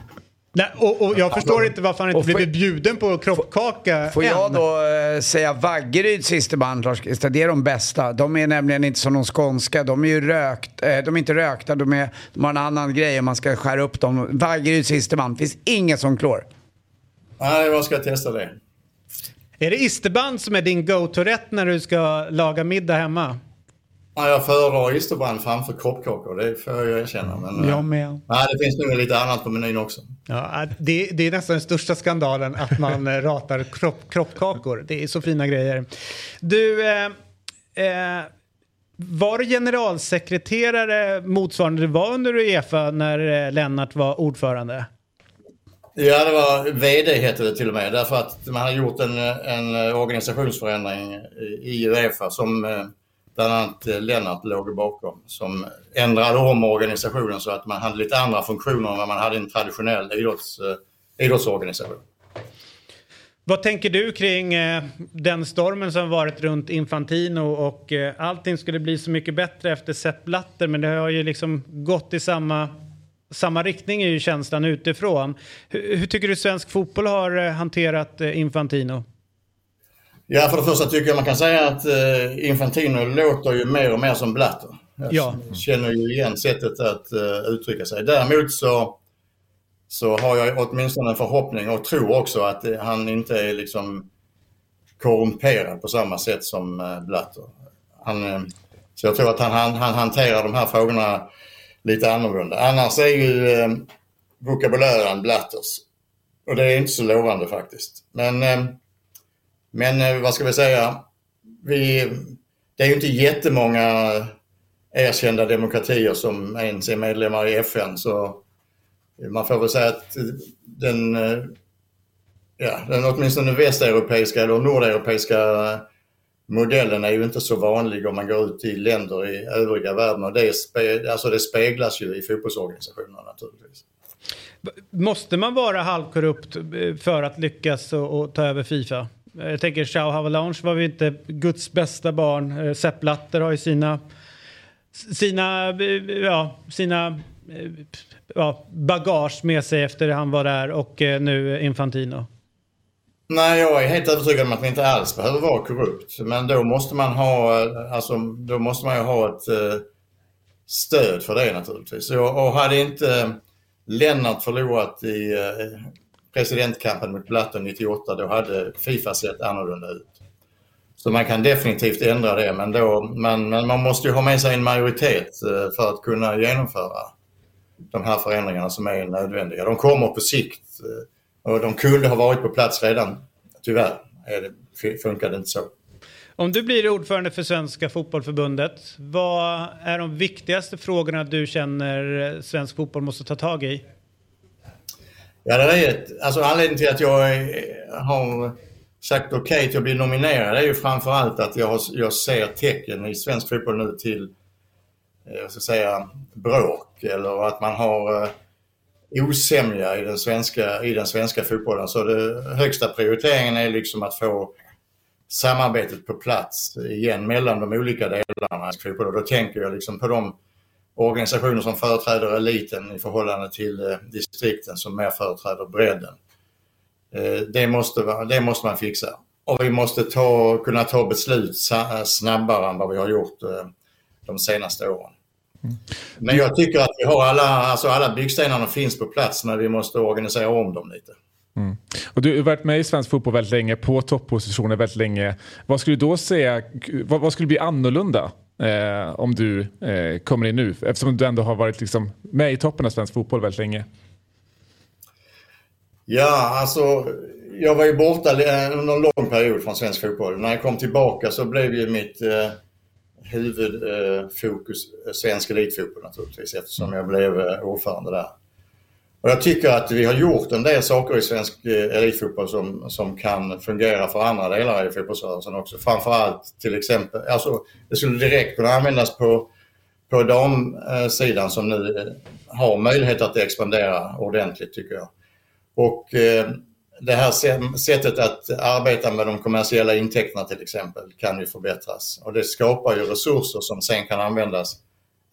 S4: Nej, och, och jag förstår inte varför han inte
S6: får-
S4: blivit bjuden på kroppkaka
S6: Får
S4: än.
S6: jag då eh, säga Vaggeryds isterband, Lars Christer, det är de bästa. De är nämligen inte som de skånska. De är ju rökt, eh, de är inte rökta, de, är, de har en annan grej om man ska skära upp dem. Vaggeryds isterband, finns inget som klår.
S14: Nej, jag ska testa det.
S4: Är det isterband som är din go-to-rätt när du ska laga middag hemma?
S14: Ja, jag föredrar isterbrand framför kroppkakor, det får jag erkänna. Men,
S4: Jag
S14: eh,
S4: med.
S14: Nej, det finns nog lite annat på menyn också.
S4: Ja, det, det är nästan den största skandalen att man eh, ratar kropp, kroppkakor. Det är så fina grejer. Du, eh, eh, var du generalsekreterare motsvarande du var under Uefa när Lennart var ordförande?
S14: Ja, det var VD hette det till och med. Därför att man hade gjort en, en organisationsförändring i Uefa som eh, bland annat eh, Lennart låg bakom. Som ändrade om organisationen så att man hade lite andra funktioner än vad man hade i en traditionell idrotts, eh, idrottsorganisation.
S4: Vad tänker du kring den stormen som varit runt Infantino och allting skulle bli så mycket bättre efter Sepp Blatter men det har ju liksom gått i samma, samma riktning är ju känslan utifrån. Hur, hur tycker du svensk fotboll har eh, hanterat eh, Infantino?
S14: Ja, för det första tycker jag man kan säga att eh, Infantino låter ju mer och mer som Blatter. Jag
S4: Ja.
S14: känner ju igen sättet att uttrycka sig. Däremot så, så har jag åtminstone en förhoppning och tror också att han inte är liksom korrumperad på samma sätt som Blatter. Han, så jag tror att han, han, han hanterar de här frågorna lite annorlunda. Annars är ju eh, vokabulären Blatters. Och det är inte så lovande faktiskt. Men eh, men eh, vad ska vi säga? Vi, det är ju inte jättemånga erkända demokratier som ens är medlemmar i FN så man får väl säga att den, eh, ja, den åtminstone västeuropeiska eller nordeuropeiska modellen är ju inte så vanlig om man går ut i länder i övriga världen och det, spe, alltså det speglas ju i fotbollsorganisationerna naturligtvis.
S4: Måste man vara halvkorrupt eh, för att lyckas och, och ta över Fifa? Jag tänker Chao Havelange var ju inte Guds bästa barn. Eh, Sepp Blatter har ju sina, sina, eh, ja, sina ja, bagage med sig efter han var där och nu Infantino.
S14: Nej, jag är helt övertygad om att man inte alls behöver vara korrupt. Men då måste man ha, alltså, då måste man ju ha ett eh, stöd för det naturligtvis. Och, och hade inte Lennart förlorat i eh, presidentkampen mot Blatter 98, då hade Fifa sett annorlunda ut. Så man kan definitivt ändra det, men, då, men, men man måste ju ha med sig en majoritet eh, för att kunna genomföra de här förändringarna som är nödvändiga. De kommer på sikt eh, och de kunde ha varit på plats redan. Tyvärr är det, funkar det inte så.
S4: Om du blir ordförande för Svenska Fotbollförbundet, vad är de viktigaste frågorna du känner svensk fotboll måste ta tag i?
S14: Ja, det är ett, alltså anledningen till att jag har sagt okej till att bli nominerad är ju framförallt att jag, jag ser tecken i svensk fotboll nu till, eh, jag ska säga, bråk eller att man har eh, osämja i den svenska, i den svenska fotbollen. Så det högsta prioriteringen är liksom att få samarbetet på plats igen mellan de olika delarna i fotboll. Och då tänker jag liksom på de organisationer som företräder eliten i förhållande till eh, distrikten som mer företräder bredden. Eh, det, måste, det måste man fixa. Och vi måste ta, kunna ta beslut snabbare än vad vi har gjort eh, de senaste åren. Men jag tycker att vi har alla, alltså alla byggstenarna finns på plats men vi måste organisera om dem lite.
S5: Mm. Och du har varit med i svensk fotboll väldigt länge, på toppositioner väldigt länge. Vad skulle du då säga, vad, vad skulle bli annorlunda eh, om du eh, kommer in nu? Eftersom du ändå har varit liksom, med i toppen av svensk fotboll väldigt länge.
S14: Ja, alltså jag var ju borta eh, under en lång period från svensk fotboll. När jag kom tillbaka så blev ju mitt eh, huvudfokus eh, svensk elitfotboll naturligtvis eftersom jag blev eh, ordförande där. Och jag tycker att vi har gjort en del saker i svensk eh, elitfotboll som, som kan fungera för andra delar i fotbollsrörelsen också. Framförallt till exempel, alltså det skulle direkt kunna användas på, på damsidan som nu har möjlighet att expandera ordentligt tycker jag. Och eh, det här sä- sättet att arbeta med de kommersiella intäkterna till exempel kan ju förbättras. Och det skapar ju resurser som sen kan användas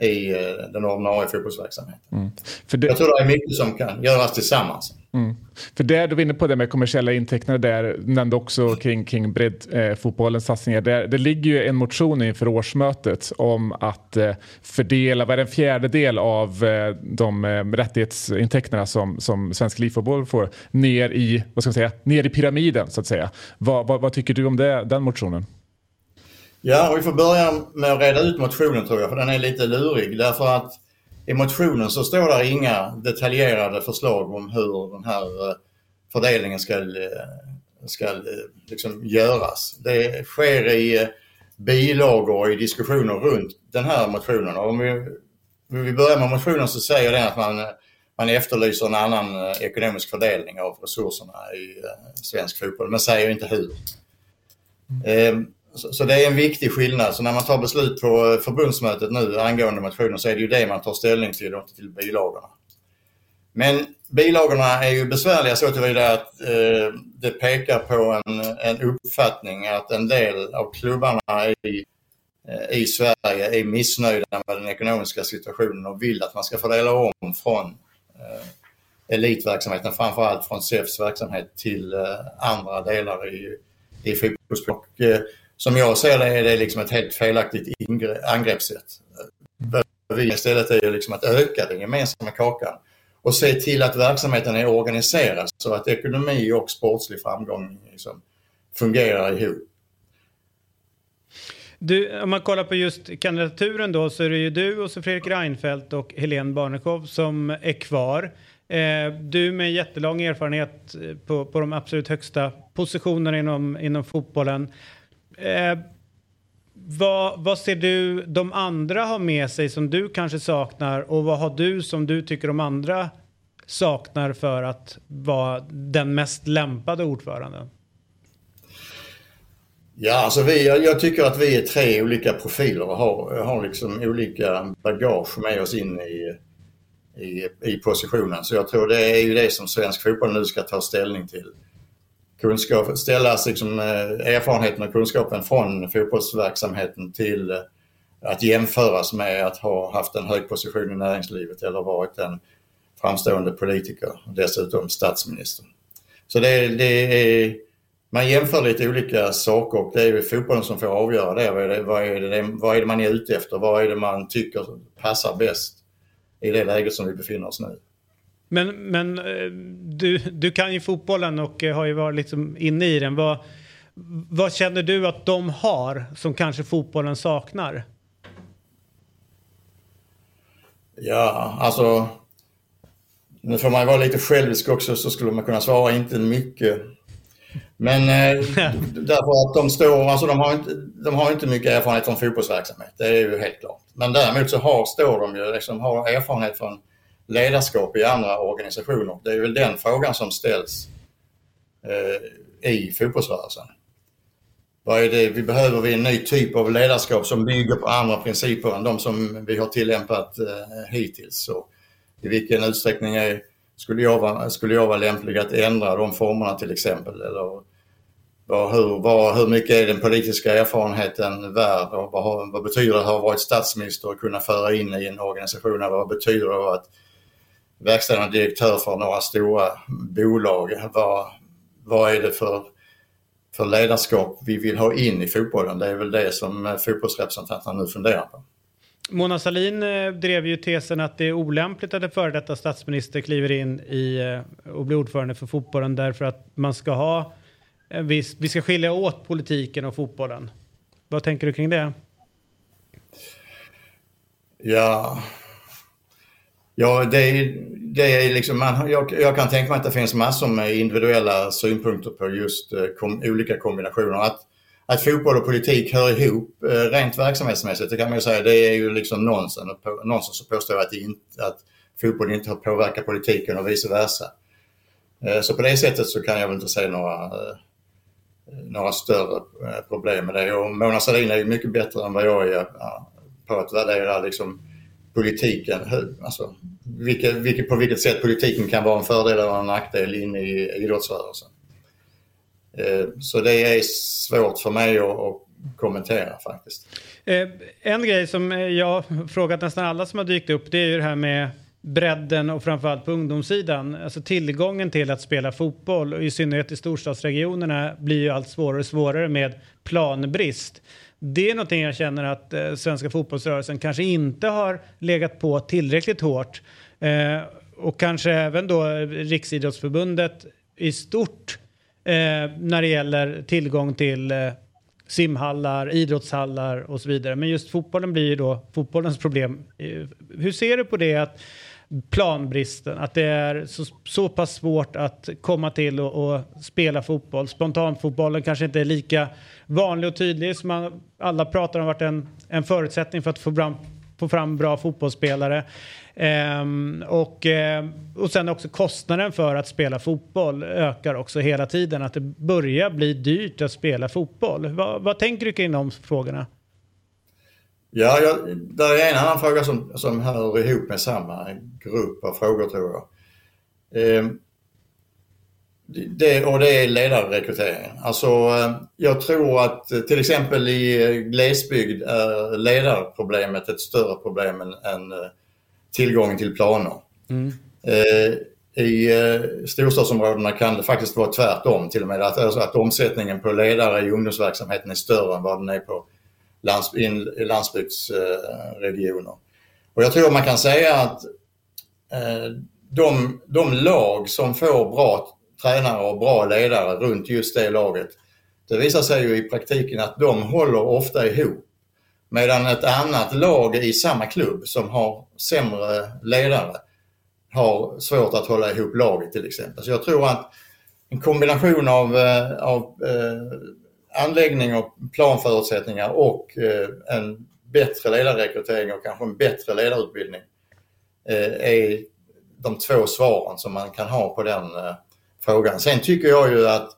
S14: i eh, den ordinarie fotbollsverksamheten.
S5: För det,
S14: Jag tror det är mycket som kan göras tillsammans.
S5: Mm. För där, du var inne på det med kommersiella intäkter där, nämnde också kring, kring breddfotbollens eh, satsningar. Där, det ligger ju en motion inför årsmötet om att eh, fördela, vad är det, en fjärdedel av eh, de eh, rättighetsintäkterna som, som svensk elitfotboll får ner i, vad ska man säga, ner i pyramiden så att säga. Vad, vad, vad tycker du om det, den motionen?
S14: Ja, och vi får börja med att reda ut motionen tror jag, för den är lite lurig. Därför att i motionen så står det inga detaljerade förslag om hur den här eh, fördelningen ska, eh, ska eh, liksom göras. Det sker i bilagor och i diskussioner runt den här motionen. Och om vi, om vi börjar med motionen så säger den att man, man efterlyser en annan ekonomisk fördelning av resurserna i svensk fotboll, men säger inte hur. Mm. Så, så, det är en viktig skillnad. Så när man tar beslut på eh, förbundsmötet nu angående motioner så är det ju det man tar ställning till och inte till bilagorna. Men bilagorna är ju besvärliga så tillvida att eh, det pekar på en, en uppfattning att en del av klubbarna i, eh, i Sverige är missnöjda med den ekonomiska situationen och vill att man ska fördela om från eh, elitverksamheten, framförallt från SEFs verksamhet till eh, andra delar i, i fotbollssport eh, som jag ser det är det liksom ett helt felaktigt angreppssätt. Vi istället är liksom att öka den gemensamma kakan och se till att verksamheten är organiserad så att ekonomi och sportslig framgång liksom fungerar ihop.
S4: Du, om man kollar på just kandidaturen då så är det ju du och så Fredrik Reinfeldt och Helene Barnekow som är kvar. Eh, du med jättelång erfarenhet eh, på, på de absolut högsta positionerna inom, inom fotbollen. Eh, vad, vad ser du de andra har med sig som du kanske saknar och vad har du som du tycker de andra saknar för att vara den mest lämpade ordföranden?
S14: Ja, alltså vi, jag tycker att vi är tre olika profiler och har, har liksom olika bagage med oss in i, i, i positionen. Så jag tror det är ju det som svensk fotboll nu ska ta ställning till kunskap, ställas liksom, eh, erfarenheten och kunskapen från fotbollsverksamheten till eh, att jämföras med att ha haft en hög position i näringslivet eller varit en framstående politiker, dessutom statsminister. Så det, det är, man jämför lite olika saker och det är ju fotbollen som får avgöra det. Vad är det, vad är det, vad är det man är ute efter? Vad är det man tycker passar bäst i det läget som vi befinner oss nu?
S4: Men, men eh, du, du kan ju fotbollen och eh, har ju varit liksom inne i den. Vad, vad känner du att de har som kanske fotbollen saknar?
S14: Ja, alltså. Nu får man vara lite självisk också så skulle man kunna svara inte mycket. Men eh, därför att de står, alltså de har, inte, de har inte mycket erfarenhet från fotbollsverksamhet. Det är ju helt klart. Men däremot så har, står de ju, liksom, har erfarenhet från ledarskap i andra organisationer. Det är väl den frågan som ställs eh, i fotbollsrörelsen. Vad är det vi behöver? Vi en ny typ av ledarskap som bygger på andra principer än de som vi har tillämpat eh, hittills. Så I vilken utsträckning är, skulle, jag vara, skulle jag vara lämplig att ändra de formerna till exempel? Eller vad, hur, vad, hur mycket är den politiska erfarenheten värd? Och vad, vad betyder det att ha varit statsminister och kunna föra in i en organisation? Vad betyder det att verkställande direktör för några stora bolag. Vad, vad är det för, för ledarskap vi vill ha in i fotbollen? Det är väl det som fotbollsrepresentanterna nu funderar på.
S4: Mona Sahlin eh, drev ju tesen att det är olämpligt att en före detta statsminister kliver in i eh, och blir ordförande för fotbollen därför att man ska ha vi, vi ska skilja åt politiken och fotbollen. Vad tänker du kring det?
S14: Ja, Ja, det är, det är liksom, man, jag, jag, kan tänka mig att det finns massor med individuella synpunkter på just eh, kom, olika kombinationer. Att, att fotboll och politik hör ihop eh, rent verksamhetsmässigt, det kan man ju säga, det är ju liksom nonsens, nonsens att påstå att, inte, att fotboll inte har påverkat politiken och vice versa. Eh, så på det sättet så kan jag väl inte se några, eh, några större eh, problem med det. Och Mona Sahlin är ju mycket bättre än vad jag är eh, på att värdera liksom, politiken, alltså, vilket, vilket, på vilket sätt politiken kan vara en fördel eller en nackdel in i idrottsrörelsen. Eh, så det är svårt för mig att, kommentera faktiskt.
S4: Eh, en grej som jag har frågat nästan alla som har dykt upp det är ju det här med bredden och framförallt på ungdomssidan. Alltså tillgången till att spela fotboll och i synnerhet i storstadsregionerna blir ju allt svårare och svårare med planbrist. Det är någonting jag känner att eh, svenska fotbollsrörelsen kanske inte har legat på tillräckligt hårt. Eh, och kanske även då Riksidrottsförbundet i stort eh, när det gäller tillgång till eh, simhallar, idrottshallar och så vidare. Men just fotbollen blir ju då fotbollens problem. Eh, Hur ser du på det att planbristen, att det är så, så pass svårt att komma till och, och spela fotboll. Spontanfotbollen kanske inte är lika vanlig och tydlig som man, alla pratar om varit en, en förutsättning för att få fram, få fram bra fotbollsspelare. Ehm, och, eh, och sen också kostnaden för att spela fotboll ökar också hela tiden. Att det börjar bli dyrt att spela fotboll. Vad, vad tänker du kring de frågorna?
S14: Ja, jag, där är en annan fråga som, som hör ihop med samma grupp av frågor tror jag. Ehm, det, och det är ledarrekryteringen. Alltså, eh, jag tror att eh, till exempel i eh, glesbygd är ledarproblemet ett större problem än, än tillgången till planer.
S4: Mm.
S14: I storstadsområdena kan det faktiskt vara tvärtom till och med. Att, alltså att omsättningen på ledare i ungdomsverksamheten är större än vad den är på lands, in, landsbygdsregioner. Och jag tror man kan säga att de, de lag som får bra tränare och bra ledare runt just det laget. Det visar sig ju i praktiken att de håller ofta ihop. Medan ett annat lag i samma klubb som har sämre ledare har svårt att hålla ihop laget till exempel. Så jag tror att en kombination av, eh, av eh, anläggning och planförutsättningar och eh, en bättre ledarrekrytering och kanske en bättre ledarutbildning eh, är de två svaren som man kan ha på den eh, frågan. Sen tycker jag ju att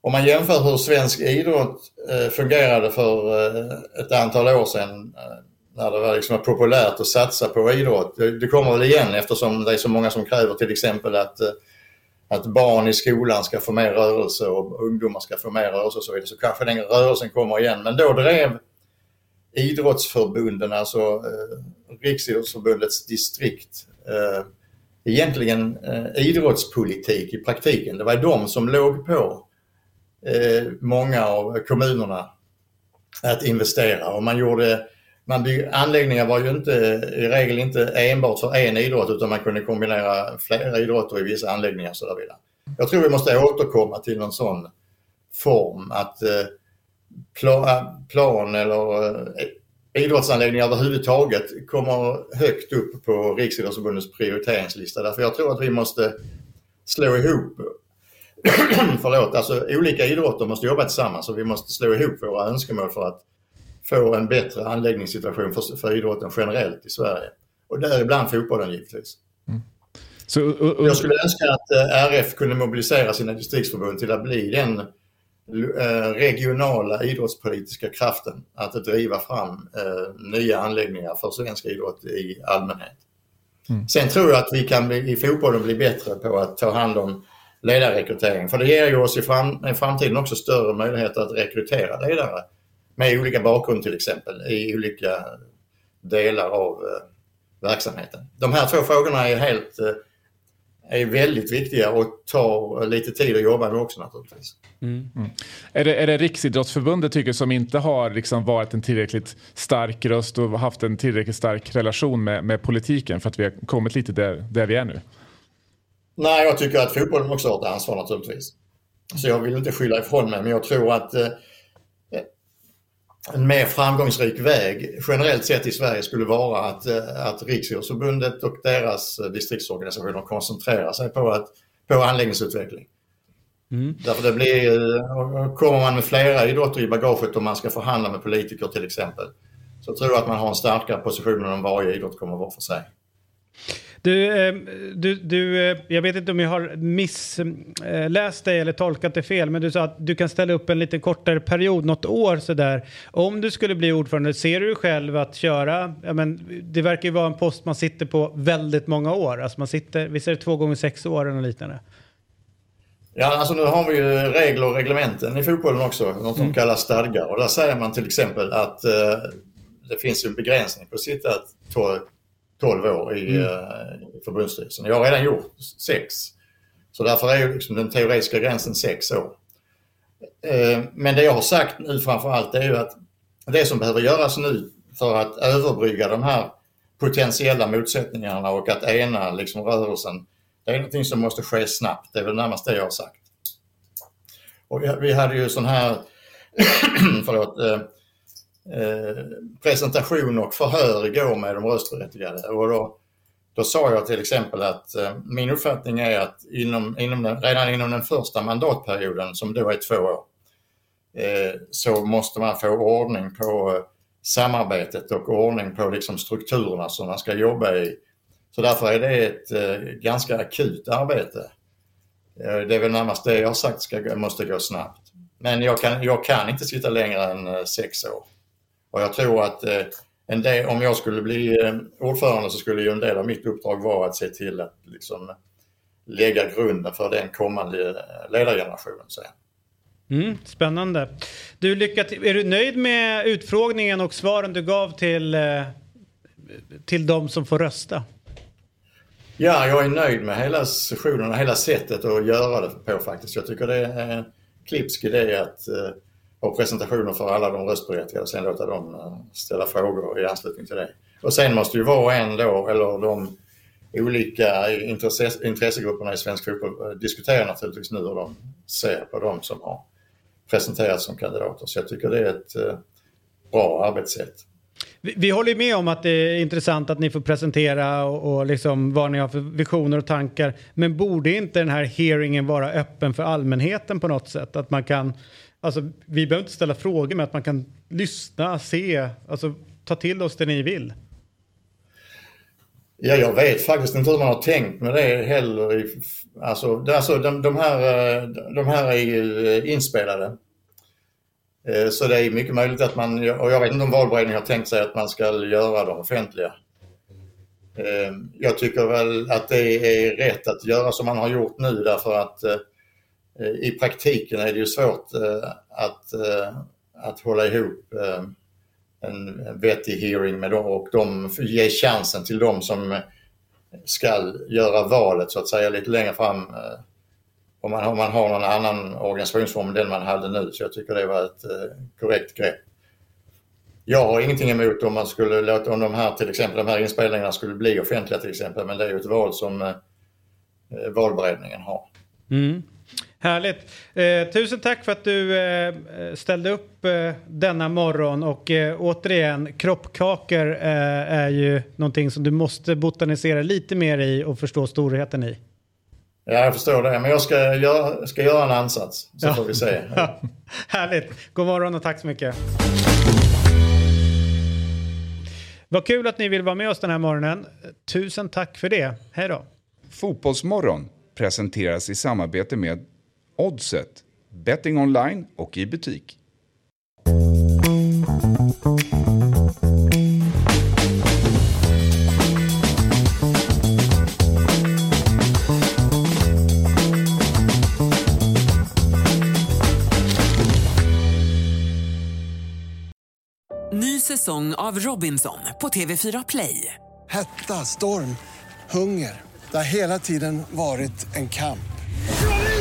S14: om man jämför hur svensk idrott eh, fungerade för eh, ett antal år sedan eh, när det var liksom populärt att satsa på idrott. Det, kommer väl igen eftersom det är så många som kräver till exempel att, att barn i skolan ska få mer rörelse och ungdomar ska få mer rörelse och så vidare. Så kanske den rörelsen kommer igen. Men då drev idrottsförbunden, alltså Riksidrottsförbundets distrikt, egentligen eh, idrottspolitik i praktiken. Det var de som låg på eh, många av kommunerna att investera och man gjorde man bygg, anläggningar var ju inte, i regel inte enbart för en idrott utan man kunde kombinera flera idrotter i vissa anläggningar. Så där vidare. Jag tror vi måste återkomma till någon sån form att eh, plan, plan eller eh, idrottsanläggningar överhuvudtaget kommer högt upp på Riksidrottsförbundets prioriteringslista. Därför jag tror att vi måste slå ihop Förlåt, alltså olika idrotter måste jobba tillsammans och vi måste slå ihop våra önskemål för att få en bättre anläggningssituation för, för idrotten generellt i Sverige. Och däribland fotbollen givetvis. Mm. Så, och, och... Jag skulle önska att eh, RF kunde mobilisera sina distriktsförbund till att bli den regionala idrottspolitiska kraften att driva fram eh, nya anläggningar för svensk idrott i allmänhet. Mm. Sen tror jag att vi kan i fotbollen bli bättre på att ta hand om ledarrekrytering. För det ger ju oss i, fram, i framtiden också större möjligheter att rekrytera ledare med olika bakgrund till exempel i olika delar av eh, verksamheten. De här två frågorna är helt eh, är väldigt viktiga och tar lite tid att jobba med också naturligtvis.
S5: Mm. Mm. Är, det, är det Riksidrottsförbundet tycker som inte har liksom varit en tillräckligt stark röst och haft en tillräckligt stark relation med, med politiken för att vi har kommit lite där, där vi är nu?
S14: Nej, jag tycker att fotbollen också har ett ansvar naturligtvis. Så jag vill inte skylla ifrån mig, men jag tror att eh, en mer framgångsrik väg generellt sett i Sverige skulle vara att, eh, att Riksidrottsförbundet och deras eh, distriktsorganisationer koncentrerar sig på, att, på anläggningsutveckling. Mm. Därför det blir, eh, kommer man med flera idrotter i bagaget om man ska förhandla med politiker till exempel, så tror jag att man har en starkare position än om varje idrott kommer var för sig.
S4: Du, eh, du, du, eh, jag vet inte om jag har missläst dig eller tolkat det fel, men du sa att du kan ställa upp en lite kortare period, något år sådär. Om du skulle bli ordförande, ser du själv att köra, ja, men, det verkar ju vara en post man sitter på väldigt många år, alltså man sitter, visst är det två gånger sex år eller liknande?
S14: Ja, alltså nu har vi ju regler och reglementen i fotbollen också, något som mm. kallas stadgar. Och där säger man till exempel att eh, det finns en begränsning på att sitta 12 år i,
S4: Mm.
S14: eh, förbundsstyrelsen. Jag har redan gjort sex. Så därför är liksom den teoretiska gränsen sex år. Eh, Men det jag har sagt nu framför allt är ju att det som behöver göras nu för att överbrygga de här potentiella motsättningarna och att ena liksom rörelsen, det är någonting som måste ske snabbt. Det är väl närmast det jag har sagt. Och vi- vi hade ju sån här förlåt, eh, presentation och förhör igår med de röstberättigade. Och då, då sa jag till exempel att eh, min uppfattning är att inom, inom den, redan inom den första mandatperioden, som då är två år, eh, så måste man få ordning på eh, samarbetet och ordning på liksom strukturerna som man ska jobba i. Så därför är det ett eh, ganska akut arbete. Eh, det är väl närmast det jag har sagt ska, måste gå snabbt. Men jag kan, jag kan inte sitta längre än eh, sex år. Och jag tror att eh, en del, om jag skulle bli eh, ordförande så skulle ju en del av mitt uppdrag vara att se till att liksom, lägga grunden för den kommande eh, ledargenerationen. Så.
S4: Mm, spännande. Du, lycka till. Är du nöjd med utfrågningen och svaren du gav till, till de som får rösta?
S14: Ja, jag är nöjd med hela sessionen och hela sättet att göra det på faktiskt. Jag tycker det är en klipsk idé att och presentationer för alla de röstberättigade och sen låta dem eh, ställa frågor i anslutning till det. Och sen måste ju var och en då, eller de olika intresse, intressegrupperna i svensk fotboll eh, diskutera naturligtvis nu hur de ser på de som har presenterats som kandidater. Så jag tycker det är ett eh, bra arbetssätt.
S4: Vi, vi håller med om att det är intressant att ni får presentera och, och liksom vad ni har för visioner och tankar. Men borde inte den här hearingen vara öppen för allmänheten på något sätt? Att man kan, alltså vi behöver inte ställa frågor men att man kan lyssna, se, alltså ta till oss det ni vill.
S14: Ja, jag vet faktiskt inte hur man har tänkt med det heller. Alltså, det, alltså de, de, här, eh, de här är ju eh, inspelade. Eh, så det är mycket möjligt att man, och jag vet inte om valberedningen har tänkt sig att man ska göra dem offentliga. Jag tycker väl att det är rätt att göra som man har gjort nu därför att eh, Eh, i praktiken är det ju svårt eh, att, eh, att hålla ihop en vettig hearing med dem och de ge chansen till dem som ska göra valet så att säga lite längre fram. Om man, om man har någon annan organisationsform än den man hade nu. Så jag tycker det var ett korrekt grepp. Jag har ingenting emot om man skulle låta, om de här till exempel de här inspelningarna skulle bli offentliga till exempel. Men det är ju ett val som valberedningen har.
S4: Mm. Härligt. Eh, tusen tack för att du eh, ställde upp eh, denna morgon och eh, återigen, kroppkakor eh, är ju någonting som du måste botanisera lite mer i och förstå storheten i.
S14: Ja, jag förstår det. Men jag ska göra, ska göra en ansats så
S4: Ja.
S14: får vi se.
S4: Härligt. God morgon och tack så mycket. Vad kul att ni vill vara med oss den här morgonen. Tusen tack för det. Hej då.
S15: Fotbollsmorgon presenteras i samarbete med Oddset, betting online och i butik.
S1: Ny säsong av Robinson på TV4 Play.
S2: Hetta, storm, hunger. Det har hela tiden varit en kamp.